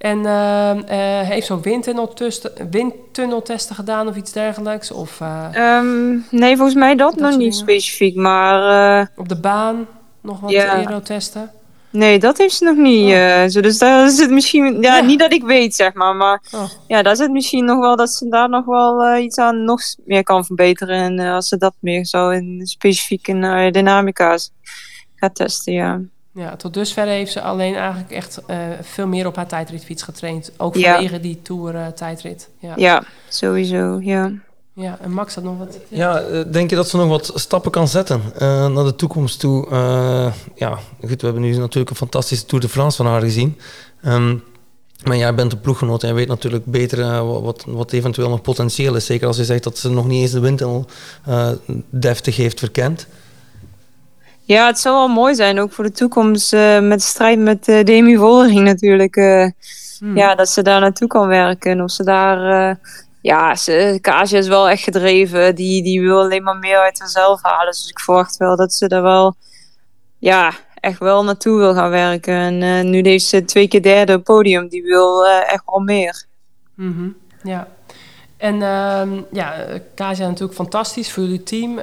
En ehm, eh, heeft zo'n windtunneltesten, windtunneltesten gedaan of iets dergelijks? Of eh, Ehm, nee, volgens mij dat, Dat nog niet dingen. specifiek. Maar eh, op de baan nog wat Ja. aerotesten? nee, dat heeft ze nog niet. Oh. zo, dus daar zit misschien... Ja, Ja. niet dat ik weet, zeg maar. Maar Oh. ja, daar zit misschien nog wel dat ze daar nog wel iets aan nog meer kan verbeteren. En als ze dat meer zo in, specifiek in aerodynamica's gaat testen, ja. Ja, tot dusver heeft ze alleen eigenlijk echt eh, veel meer op haar tijdritfiets getraind. Ook Ja. vanwege die Tour eh, tijdrit. Ja. Ja, sowieso, ja. ja, en Max had nog wat... Ja, eh, denk je dat ze nog wat stappen kan zetten eh, naar de toekomst toe? Eh, ja, goed, we hebben nu natuurlijk een fantastische Tour de France van haar gezien. Ehm, maar jij bent een ploeggenoot en jij weet natuurlijk beter wa- wat, wat eventueel nog potentieel is. Zeker als je zegt dat ze nog niet eens de windtunnel eh deftig heeft verkend. Ja, het zou wel mooi zijn, ook voor de toekomst, eh, met de strijd met eh, Demi Vollering natuurlijk. eh, Hmm. Ja, dat ze daar naartoe kan werken. Of ze daar... ja, ze, Kasia is wel echt gedreven. Die, die wil alleen maar meer uit haarzelf halen. Dus ik verwacht wel dat ze daar wel... Ja, echt wel naartoe wil gaan werken. En nu heeft ze twee keer derde podium. Die wil echt wel meer. Mhm, Ja. En ehm ja, Kasia natuurlijk fantastisch voor jullie team.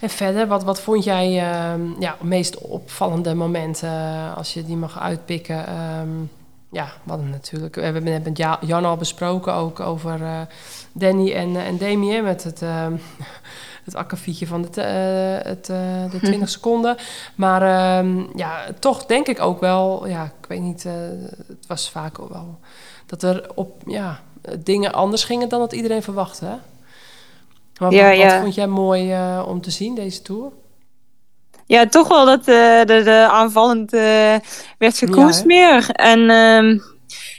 En verder, wat, wat vond jij ehm, ja, meest opvallende momenten eh, als je die mag uitpikken? Ehm, ja, hadden natuurlijk, we hebben net met Ja- Jan al besproken ook over eh, Danny en, eh, en Demi met het, ehm het akkefietje van de, het, de 20 seconden. Maar ja, toch denk ik ook wel, ja, ik weet niet, het was vaak ook wel dat er op ja, dingen anders gingen dan dat iedereen verwachtte. Hè? Ja, wat, ja. vond jij mooi eh, om te zien deze tour? Ja, toch wel dat eh, de, de aanvallend eh, werd gekoest meer. En ehm,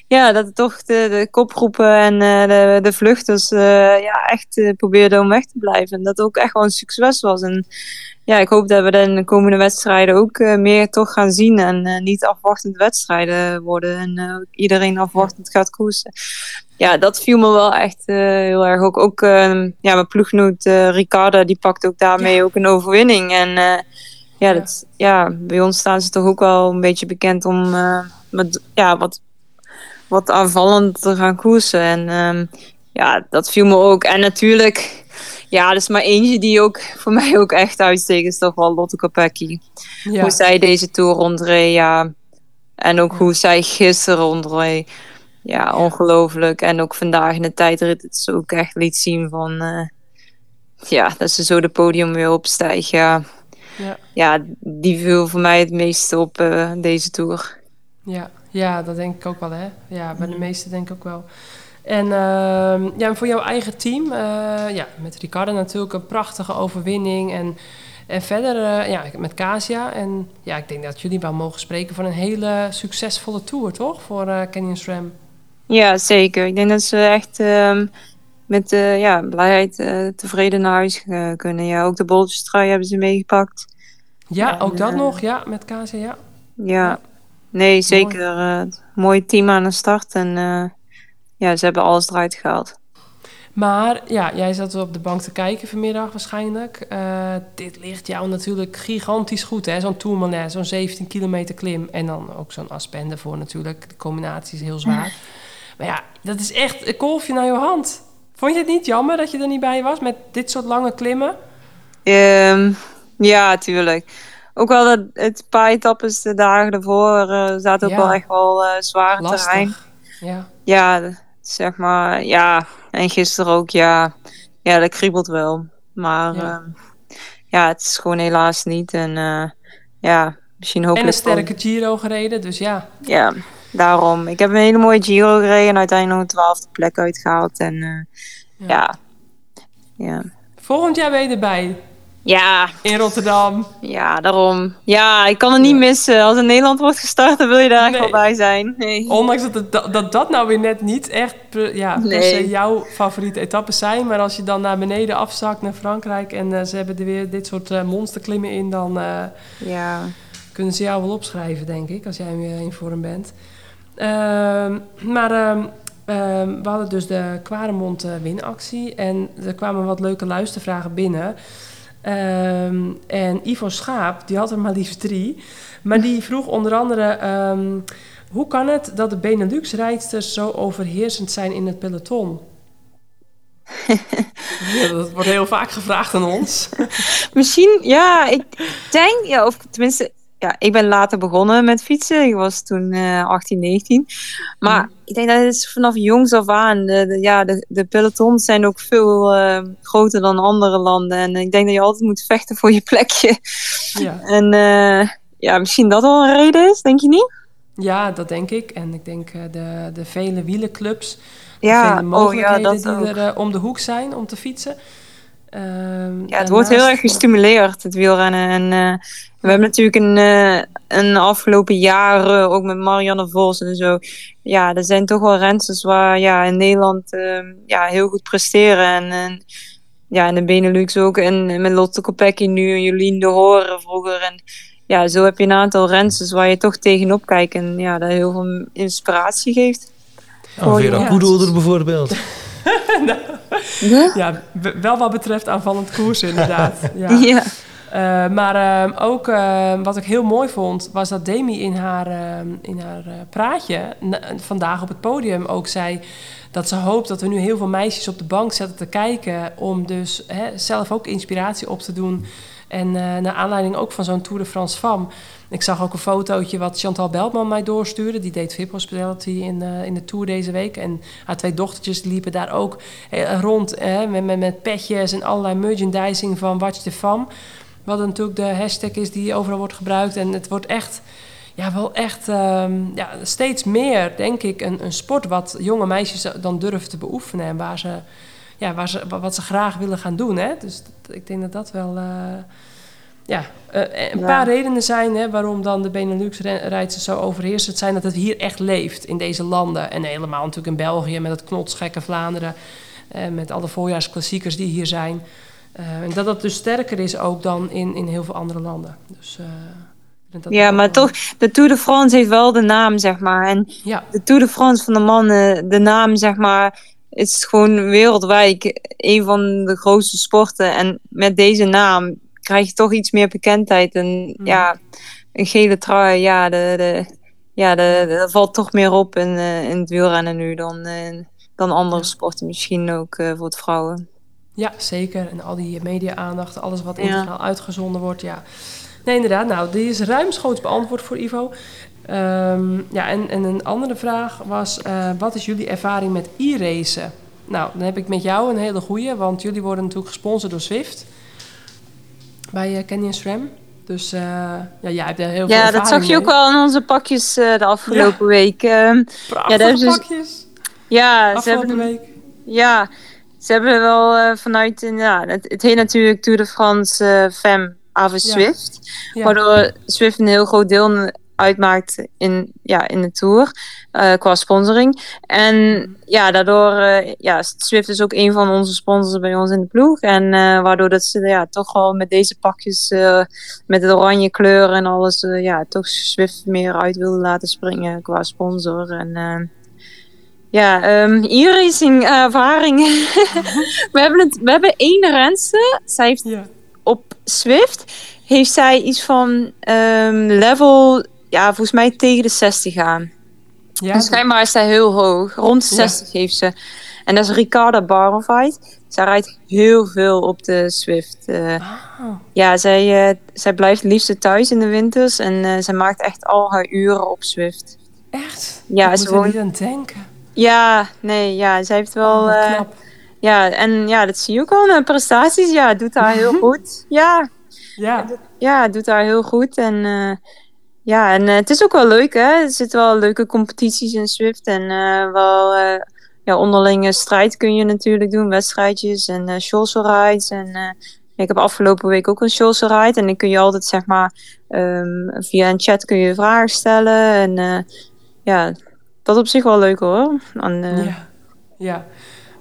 ja, dat toch de, de kopgroepen en eh, de, de vluchters eh, ja, echt eh, probeerden om weg te blijven. En dat ook echt wel een succes was. En ja, ik hoop dat we dan de komende wedstrijden ook meer toch gaan zien. En niet afwachtend wedstrijden worden. En iedereen afwachtend gaat koersen. Ja, dat viel me wel echt heel erg. Ook, ook ehm, ja, mijn ploeggenoot eh Ricarda, die pakt ook daarmee ook een overwinning. En ja, dat, ja, bij ons staan ze toch ook wel een beetje bekend om met, ja, wat, wat aanvallend te gaan koersen. En ehm, ja, dat viel me ook. En natuurlijk, ja, er is maar eentje die ook voor mij ook echt uitsteekt, is toch wel Lotte Kopecky. Ja, Hoe zij deze Tour rondreed, ja. En ook hoe zij gisteren rondreed. Ja, ongelooflijk. En ook vandaag in de tijdrit het ze ook echt liet zien van... eh, ja, dat ze zo de podium weer opstijgt, ja. Ja. Ja, die viel voor mij het meeste op eh, deze Tour. ja, ja, dat denk ik ook wel, hè? Ja, bij de meeste denk ik ook wel. En ehm, ja, en voor jouw eigen team, eh, ja, met Ricardo natuurlijk een prachtige overwinning. En, en verder eh, ja, met Casia. En ja, ik denk dat jullie wel mogen spreken van een hele succesvolle tour, toch? Voor eh Canyon SRAM. Ja, zeker. Ik denk dat ze echt ehm, met ja, blijheid tevreden naar huis kunnen. Ja, ook de bolletjestrui hebben ze meegepakt. Ja, En, ook dat nog, ja, met Casia, ja. Ja, nee, zeker. eh mooi team aan de start. En eh, ja, ze hebben alles eruit gehaald. Maar ja, jij zat op de bank te kijken vanmiddag waarschijnlijk. Eh, dit ligt jou natuurlijk gigantisch goed, hè? Zo'n Tourmalet, zo'n 17 kilometer klim. En dan ook zo'n aspen ervoor natuurlijk. De combinatie is heel zwaar. Maar ja, dat is echt een kolfje naar je hand. Vond je het niet jammer dat je er niet bij was met dit soort lange klimmen? Ehm, ja, tuurlijk. Ook wel dat het paar etappes de dagen ervoor eh zaten ook Ja. wel echt wel eh zware terrein. Ja, Ja, zeg maar, ja. En gisteren ook, ja. Ja, dat kriebelt wel. Maar Ja. ja, ja het is gewoon helaas niet. En eh, ja, misschien en een hopelijk... sterke Giro gereden, dus ja. Ja, daarom. Ik heb een hele mooie Giro gereden en uiteindelijk nog een twaalfde plek uitgehaald. En ja. ja. Volgend jaar ben je erbij Ja, in Rotterdam. ja, daarom. Ja, ik kan het niet Ja. missen. Als in Nederland wordt gestart, dan wil je daar echt wel bij zijn. Nee. Ondanks dat, het, dat, dat nou weer net niet echt per- ja, per Nee. se jouw favoriete etappes zijn. Maar als je dan naar beneden afzakt naar Frankrijk en eh, ze hebben er weer dit soort eh, monsterklimmen in, dan eh, Ja. kunnen ze jou wel opschrijven, denk ik, als jij weer in vorm bent. Ehm, maar ehm, ehm, we hadden dus de Quaremont eh, winactie en er kwamen wat leuke luistervragen binnen. Ehm, en Ivo Schaap, die had er maar liefst drie. Maar die vroeg onder andere... ehm, hoe kan het dat de Benelux-rijdsters zo overheersend zijn in het peloton? ja, dat wordt heel vaak gevraagd aan ons. Misschien, ja, ik denk, ja, of tenminste, ja, ik ben later begonnen met fietsen. Ik was toen eh 18, 19. Maar ik denk dat het is vanaf jongs af aan, de, de- ja, de, de pelotons zijn ook veel eh, groter dan andere landen. En ik denk dat je altijd moet vechten voor je plekje. Ja. En eh, ja, misschien dat wel een reden is, denk je niet? ja, dat denk ik. En ik denk eh, de, de vele wielerclubs... Ja, vele oh ja, mogelijkheden dat die ook. er eh, om de hoek zijn om te fietsen. Ehm, Ja, het wordt heel erg gestimuleerd, het wielrennen. En eh, we hebben natuurlijk een, eh een afgelopen jaren, ook met Marianne Vos en zo. Ja, er zijn toch wel rensters waar ja, in Nederland eh, ja, heel goed presteren. En, en ja, in de Benelux ook. En met Lotte Kopecky nu, en Jolien de Horen vroeger. En ja, zo heb je een aantal rensters waar je toch tegenop kijkt. En ja, dat heel veel inspiratie geeft. Ja, Vera bijvoorbeeld. Ja, wel wat betreft aanvallend koers inderdaad. Ja. Ja. Eh, maar ehm, ook ehm, wat ik heel mooi vond, was dat Demi in haar, ehm, in haar eh, praatje vandaag op het podium ook zei dat ze hoopt dat we nu heel veel meisjes op de bank zetten te kijken om dus hè, zelf ook inspiratie op te doen. En eh, naar aanleiding ook van zo'n Tour de France Femme. Ik zag ook een fotootje wat Chantal Beltman mij doorstuurde. Die deed VIP Hospitality in, eh, in de Tour deze week. En haar twee dochtertjes liepen daar ook eh, rond eh, met, met, met petjes en allerlei merchandising van Watch the Femme. Wat natuurlijk de hashtag is die overal wordt gebruikt. En het wordt echt, ja, wel echt ehm, ja, steeds meer, denk ik, een, een sport wat jonge meisjes dan durven te beoefenen. En waar ze, ja, waar ze, wat ze graag willen gaan doen. Hè? Dus ik denk dat dat wel. Ja, eh, een Ja. paar redenen zijn hè, waarom dan de Benelux-rijders zo overheersend zijn. Dat het hier echt leeft in deze landen. En helemaal natuurlijk in België met het knotsgekke Vlaanderen. eh, met alle voorjaarsklassiekers die hier zijn. Eh, en dat dat dus sterker is ook dan in, in heel veel andere landen. Dus, dat Ja, maar wel- toch, de Tour de France heeft wel de naam, zeg maar. En Ja, de Tour de France van de mannen, de naam, zeg maar, is gewoon wereldwijd een van de grootste sporten. En met deze naam krijg je toch iets meer bekendheid. En ja, een gele trui, ja, de, de, ja de, de- dat valt toch meer op in, eh, in het wielrennen nu dan, eh, dan andere Ja. sporten. Misschien ook eh, voor het vrouwen. Ja, zeker. En al die media-aandacht, alles wat Ja. integraal uitgezonden wordt, ja. Nee, inderdaad. Nou, die is ruimschoots beantwoord voor Ivo. Ehm, ja, en, en een andere vraag was, wat is jullie ervaring met e-racen? Nou, dan heb ik met jou een hele goeie, want jullie worden natuurlijk gesponsord door Zwift. Bij uh, Canyon SRAM. Dus eh, ja, jij hebt heel veel Ja, dat zag je ook wel in onze pakjes eh, de afgelopen week. Prachtige Ja, daar is dus- pakjes. ja, ze Afgelopen hebben week. Ja, ze hebben wel eh, vanuit, ja, het, het heet natuurlijk Tour de France eh Femme Ave Swift. Ja. Waardoor Swift een heel groot deel uitmaakt in, ja, in de Tour eh, qua sponsoring. En ja, daardoor, eh, ja, Swift is ook een van onze sponsors bij ons in de ploeg. En eh, waardoor dat ze ja, toch wel met deze pakjes, met de oranje kleur en alles, ja, toch Swift meer uit wilden laten springen qua sponsor. En ja, ehm e-racing ervaring. we, hebben het, we hebben één renster. Zij heeft Ja. op Swift heeft zij iets van ehm, level, ja, volgens mij tegen de 60 aan. Ja, en schijnbaar is zij heel hoog. Rond de Ja. 60 heeft ze. En dat is Ricarda Barovait. Zij rijdt heel veel op de Swift. Ah, ja, zij, eh, zij blijft het liefst thuis in de winters. En eh, zij maakt echt al haar uren op Swift. echt? Ja, ik ze moet er woont- niet aan denken. Ja, nee, ja, zij heeft wel... Oh, eh, ja, en ja, dat zie je ook al prestaties. Ja, doet haar heel goed. Ja, Ja. ja, doet haar heel goed. En eh, Ja, en eh, het is ook wel leuk, hè? Er zitten wel leuke competities in Swift. En eh, wel eh, ja, onderlinge strijd kun je natuurlijk doen. Wedstrijdjes en social rides. En ik heb afgelopen week ook een social ride. En dan kun je altijd, zeg maar, ehm, via een chat kun je vragen stellen. En ja, dat op zich wel leuk hoor. Ja. ja.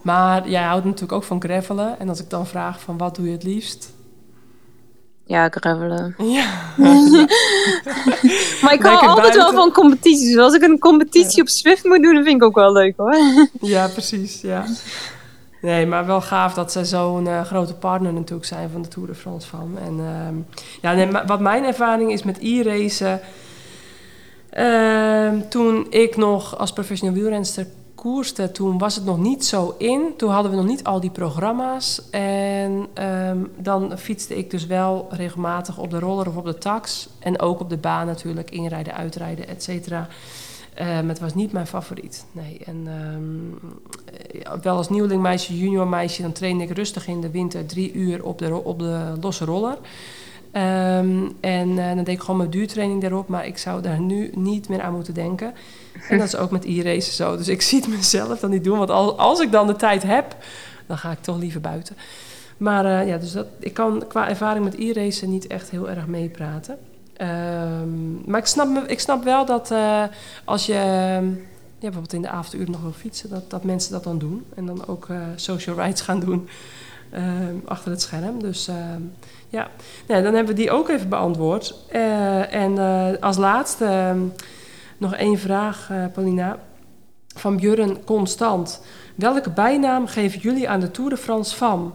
Maar jij houdt natuurlijk ook van gravelen. En als ik dan vraag van wat doe je het liefst? Ja, gravelen. Ja. Maar ik hou altijd wel van competities. Dus als ik een competitie op Swift moet doen, dan vind ik ook wel leuk hoor. Ja, precies. Ja. Nee, maar wel gaaf dat zij zo'n eh, grote partner natuurlijk zijn van de Tour de France van. En ehm, ja, nee, wat mijn ervaring is met e-racen. ehm, toen ik nog als professioneel wielrenster koerste, toen was het nog niet zo in. Toen hadden we nog niet al die programma's. En ehm, dan fietste ik dus wel regelmatig op de roller of op de tax. En ook op de baan natuurlijk, inrijden, uitrijden, et cetera. Maar het was niet mijn favoriet. Nee. En ehm, eh, wel als nieuweling meisje, junior meisje, dan trainde ik rustig in de winter drie uur op de, op de losse roller. En eh, dan deed ik gewoon mijn duurtraining daarop, maar ik zou daar nu niet meer aan moeten denken. En dat is ook met e-racen zo. Dus ik zie het mezelf dan niet doen, want als, ik dan de tijd heb, dan ga ik toch liever buiten. Maar eh, ja, dus dat, ik kan qua ervaring met e-racen niet echt heel erg meepraten. Ehm, maar ik snap, ik snap wel dat eh, als je ja, bijvoorbeeld in de avonduren nog wil fietsen, dat, dat mensen dat dan doen. En dan ook eh, social rides gaan doen ehm, achter het scherm. Dus ehm, ja, dan hebben we die ook even beantwoord. En als laatste nog één vraag, eh, Paulina. Van Björn Constant. Welke bijnaam geven jullie aan de Tour de France van?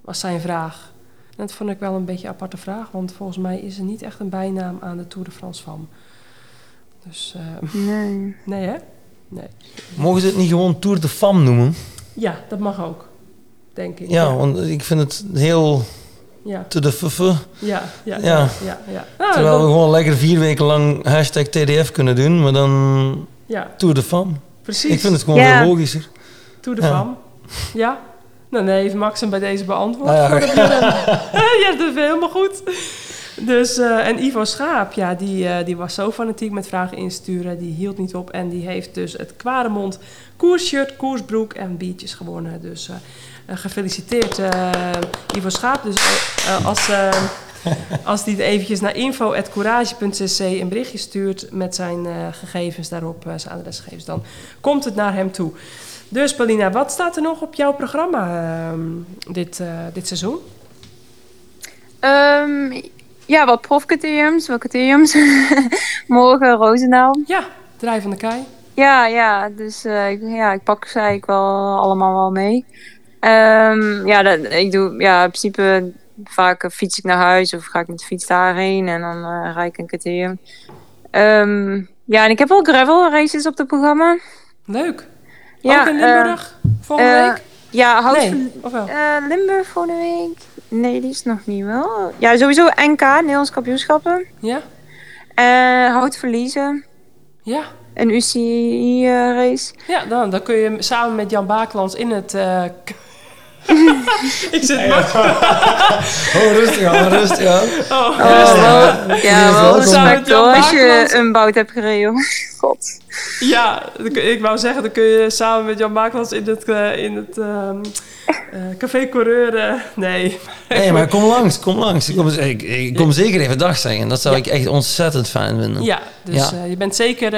Was zijn vraag. En dat vond ik wel een beetje een aparte vraag, want volgens mij is er niet echt een bijnaam aan de Tour de France van. Dus eh, Nee. nee, hè? Nee. Mogen ze het niet gewoon Tour de Femme noemen? Ja, dat mag ook, denk ik. Ja, want ik vind het heel ja, te de fuffe. ja, ja, Ja. ja, ja. ja. Nou, Terwijl we gewoon lekker vier weken lang hashtag TDF kunnen doen, maar dan ja, Tour de Femme. precies. Ik vind het gewoon Ja. veel logischer. Tour de Ja. Femme. Ja? Nou nee, heeft Max hem bij deze beantwoord. Nou ja. voor de Björn. ja, dat is helemaal goed. Dus, eh, en Ivo Schaap, ja, die, eh, die was zo fanatiek met vragen insturen. Die hield niet op en die heeft dus het Kwaremond koersshirt, koersbroek en biertjes gewonnen. Dus eh, gefeliciteerd eh, Ivo Schaap. Dus eh, eh, als, eh, als die eventjes naar info.courage.cc een berichtje stuurt met zijn eh, gegevens daarop, eh, zijn adresgegevens, dan komt het naar hem toe. Dus Paulina, wat staat er nog op jouw programma ehm, dit, eh, dit seizoen? Ehm, ja, wat profcriteriums. Wat criteriums? Morgen Roosendaal. Ja, Draai van de Kei. Ja, ja, dus eh, ik, ja, ik pak ze eigenlijk wel allemaal wel mee. Ehm, ja, dat, ik doe ja, in principe vaak fiets ik naar huis of ga ik met de fiets daarheen en dan eh rijd ik een criterium. Ehm, ja, en ik heb wel gravel races op het programma. Leuk. Ja, Ook in Limburg volgende eh, week? Ja, hout Nee, of wel? Eh, Limburg volgende week? Nee, die is nog niet wel. Ja, sowieso NK, Nederlands kampioenschappen. Ja? Hout verliezen. Ja. Een UCI-race. Ja, dan, dan kun je samen met Jan Baaklands in het... ik zit maar... Oh, rustig aan, rustig aan. Oh, ja, is wel welkom. respect Jan hoor, als je een bout hebt gereden. God. Ja, ik wou zeggen, dan kun je samen met Jan Baaklands in het, eh, in het ehm, eh, Café Coureur... eh, nee. Nee, maar kom langs, kom langs. Ik kom, ik, ik kom zeker even dag zeggen. Dat zou Ja. ik echt ontzettend fijn vinden. Ja, dus Ja. je bent zeker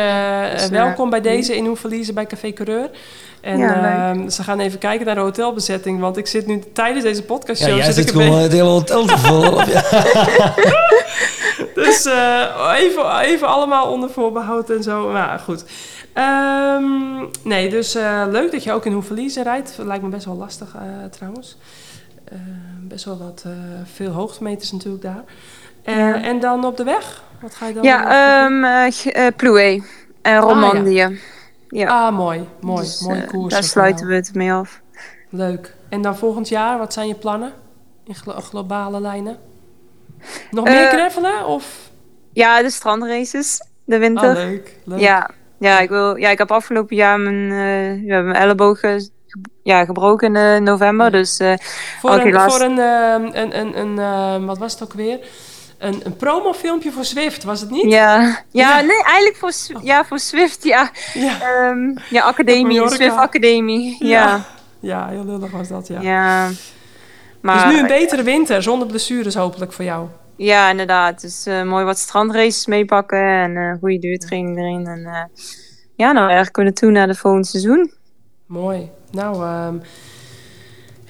welkom bij deze in Hoeverliezen bij Café Coureur. En Ja, ehm, ze gaan even kijken naar de hotelbezetting, want ik zit nu tijdens deze podcastshow... Ja, jij zit zit ik een gewoon het hele hotel te. Ja. Dus eh, even, even allemaal onder voorbehoud en zo. Maar goed. Ehm, nee, dus eh, leuk dat je ook in Hoeverliezen rijdt. Lijkt me best wel lastig eh, trouwens. Eh, best wel wat eh, veel hoogtemeters natuurlijk daar. Ja. En dan op de weg? Wat ga je dan Ja, doen? ehm eh, eh, Plouay en Romandie. ja. Ah, mooi. Mooi. Dus, mooi eh, koers. daar sluiten we het mee af. Leuk. En dan volgend jaar, wat zijn je plannen? In glo- globale lijnen? Nog Eh, meer gravelen? Of? Ja, de strandraces, de Ah, winter. leuk. leuk. Ja, ja, ik wil, ja, ik heb afgelopen jaar mijn, eh, ja, mijn elleboog eh, ge- ja, gebroken in eh, november. Ja. Dus eh, Voor, een, voor een, een, een, een wat was het ook weer? Een, een promofilmpje voor Zwift, was het niet? Ja, ja, Ja. nee, eigenlijk voor, Sw- ja, voor Swift, ja. Ja. Ehm, ja, academie. Swift Academie. Ja, ja. Ja, heel lullig was dat, ja. ja. dus Maar, nu een betere winter, zonder blessures hopelijk voor jou. Ja, inderdaad. Dus eh, mooi wat strandraces meepakken en eh goede duurtraining erin. En eh, ja, nou eigenlijk kunnen toe naar de volgende seizoen. Mooi. Nou, ehm,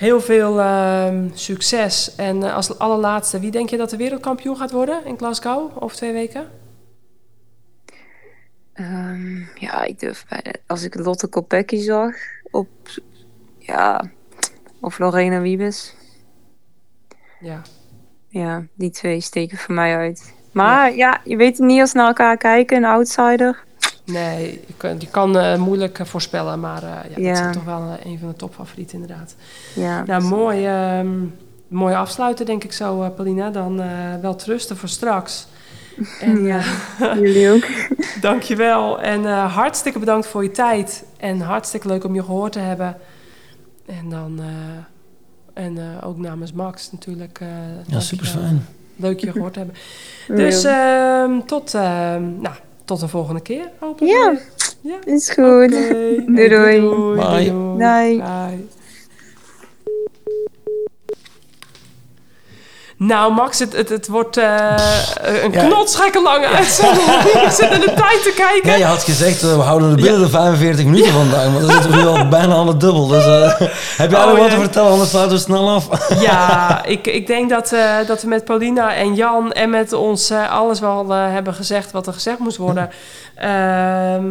heel veel ehm, succes. En eh, als allerlaatste, wie denk je dat de wereldkampioen gaat worden in Glasgow over twee weken? Ehm, ja, ik durf bij de- als ik Lotte Kopecky zag op, ja, of Lorena Wiebes. Ja. Ja, die twee steken voor mij uit. Maar ja, je weet het niet als naar elkaar kijken, een outsider. Nee, je kan, je kan eh, moeilijk eh, voorspellen, maar eh, ja, Ja. dat is toch wel een van de topfavorieten inderdaad. Ja, Nou, mooi, ehm mooi afsluiten denk ik zo, eh, Paulina. Dan eh, wel trusten voor straks. En Ja. eh, jullie ook. dankjewel. En eh, hartstikke bedankt voor je tijd. En hartstikke leuk om je gehoord te hebben. En dan... eh, en eh, ook namens Max natuurlijk. eh, Ja, super fijn. Leuk je gehoord te hebben. Dus ehm, tot, ehm, nou, tot de volgende keer. Hopelijk. Ja. ja. is goed. Oké. Doei, doei. doei, Bye. doei. Bye. Bye. Nou, Max, het, het, het wordt eh, een Ja. knotsgekke lange uitzending. Ik zit in de tijd te kijken. Ja, je had gezegd, eh, we houden er binnen de 45 minuten vandaag. Maar dan zitten we nu al bijna aan het dubbel. Dus eh, heb jij Oh, nog wat te vertellen? Anders sluiten we snel af. Ja, ik, ik denk dat, dat we met Paulina en Jan en met ons alles wel hebben gezegd wat er gezegd moest worden. Ehm,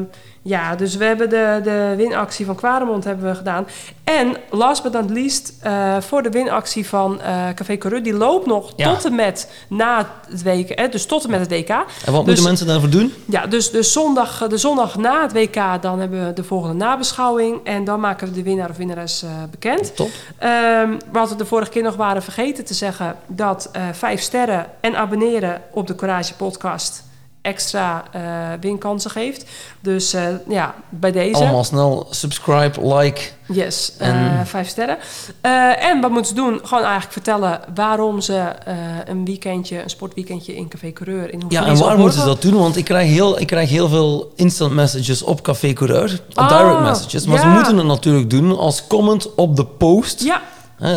ja, dus we hebben de, de winactie van Quaremont hebben we gedaan. En last but not least, eh, voor de winactie van eh, Café Correux, die loopt nog Ja. tot en met na het WK, eh, dus tot en met het WK. En wat Dus- moeten mensen daarvoor doen? Ja, dus de zondag, de zondag na het WK, dan hebben we de volgende nabeschouwing. En dan maken we de winnaar of winnares bekend. Top. Ehm, wat we de vorige keer nog waren vergeten te zeggen... dat vijf sterren en abonneren op de Courage podcast extra eh, winkansen geeft. Dus eh, ja, bij deze... Allemaal snel subscribe, like. Yes, eh, En- vijf sterren. En wat moeten ze doen? Gewoon eigenlijk vertellen waarom ze een weekendje, een sportweekendje in Café Coureur in Ja, en waar op moeten ze dat doen? Want ik krijg heel, ik krijg heel veel instant messages op Café Coureur. Op Ah, direct messages. Maar ze moeten het natuurlijk doen als comment op de post. Ja,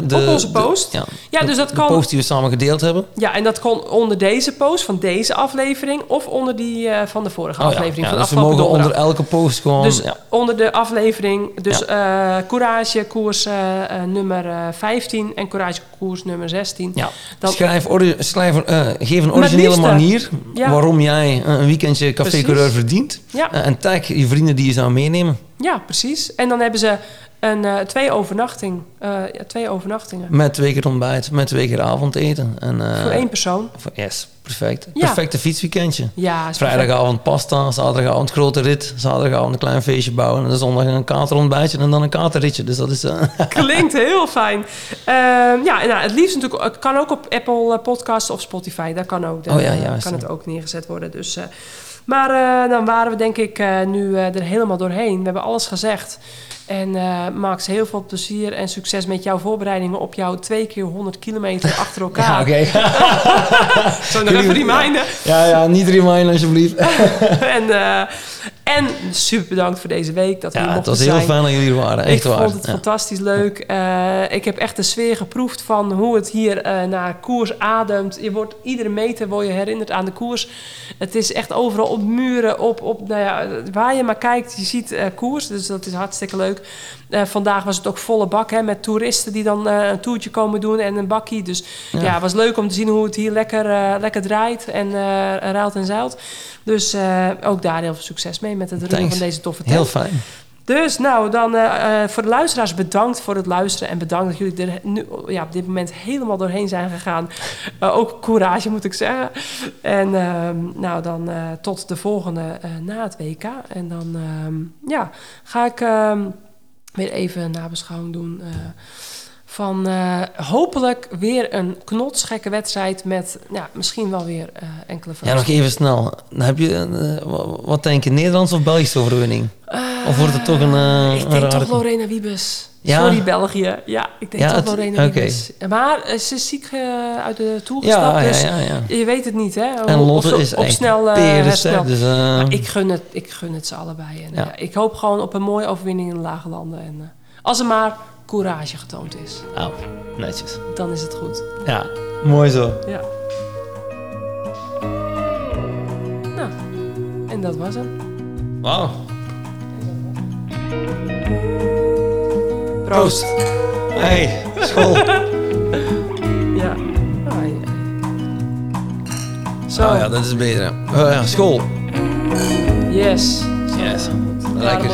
de, Op onze de- post? ja, Ja, de- dus dat de kan- post die we samen gedeeld hebben. Ja, en dat kon onder deze post van deze aflevering of onder die eh, van de vorige Oh ja, aflevering. ja, van dus we mogen onder elke post gewoon... Dus ja. onder de aflevering, dus eh, Courage koers eh, nummer eh, 15 en Courage koers nummer 16. Ja. Dan- Schrijf, geef een originele manier Ja. waarom jij een weekendje Café. Coureur verdient. Ja. En tag je vrienden die je zou meenemen. Ja, precies. En dan hebben ze een, eh, twee, overnachting, eh, ja, twee overnachtingen Met twee keer ontbijt, met twee keer avondeten. En, eh, voor één persoon. voor- Yes, perfect. Ja. Perfecte fietsweekendje. Ja. Vrijdagavond pasta, zaterdagavond grote rit, zaterdagavond een klein feestje bouwen en de zondag een katerontbijtje en dan een katerritje. Dus dat is... Klinkt heel fijn. Ehm, ja, en nou, het liefst natuurlijk het kan ook op Apple Podcasts of Spotify. Daar kan ook. Daar Oh ja, juist, kan het ook neergezet worden. Dus, maar eh, dan waren we denk ik eh, nu eh, er helemaal doorheen. We hebben alles gezegd. En Max, heel veel plezier en succes met jouw voorbereidingen op jouw twee keer 100 kilometer achter ja, elkaar. oké. Zo nog even reminden. ja, ja, niet reminden alsjeblieft. en, en super bedankt voor deze week dat we Ja, het was heel zijn. fijn dat jullie er waren. Echt ik waar. vond het Ja. fantastisch leuk. Eh, ik heb echt de sfeer geproefd van hoe het hier eh, naar koers ademt. Je wordt iedere meter word je herinnerd aan de koers. Het is echt overal op muren, op, op nou ja, waar je maar kijkt, je ziet eh, koers. Dus dat is hartstikke leuk. Vandaag was het ook volle bak hè, met toeristen die dan een toertje komen doen en een bakkie. Dus ja, het was leuk om te zien hoe het hier lekker, lekker draait en ruilt en zeilt. Dus eh, ook daar heel veel succes mee met het runnen van deze toffe tent. Heel fijn. Dus nou, dan eh, eh, voor de luisteraars bedankt voor het luisteren. En bedankt dat jullie er nu ja, op dit moment helemaal doorheen zijn gegaan. Eh, ook courage moet ik zeggen. En ehm, nou, dan tot de volgende na het WK. En dan ehm, ja, ga ik ehm, weer even een nabeschouwing doen. Van eh, hopelijk weer een knotsgekke wedstrijd met ja, misschien wel weer eh, enkele Ja, nog even snel. Dan heb je, eh, wa- wat denk je, Nederlands of Belgische overwinning? Of wordt het toch een, Ik denk toch Lorena Wiebes. Ja? Sorry België. Ja, ik denk Ja, toch het- Lorena. Wiebes. Maar ze is ziek uit de Tour Ja, gestapt, dus je weet het niet, hè? En Lotte is op snel herstelt. dus, Maar ik gun, het, ik gun het ze allebei. En, Ja. ik hoop gewoon op een mooie overwinning in de lage landen. En, als er maar courage getoond is, Oh, netjes. dan is het goed. Ja, mooi zo. Ja. Nou, en dat was hem. Wauw. Proost. Hey, school. Ja. Ja. Zo, Oh ja, dat is beter. Oh ja, school. yes. Yes. Lekker.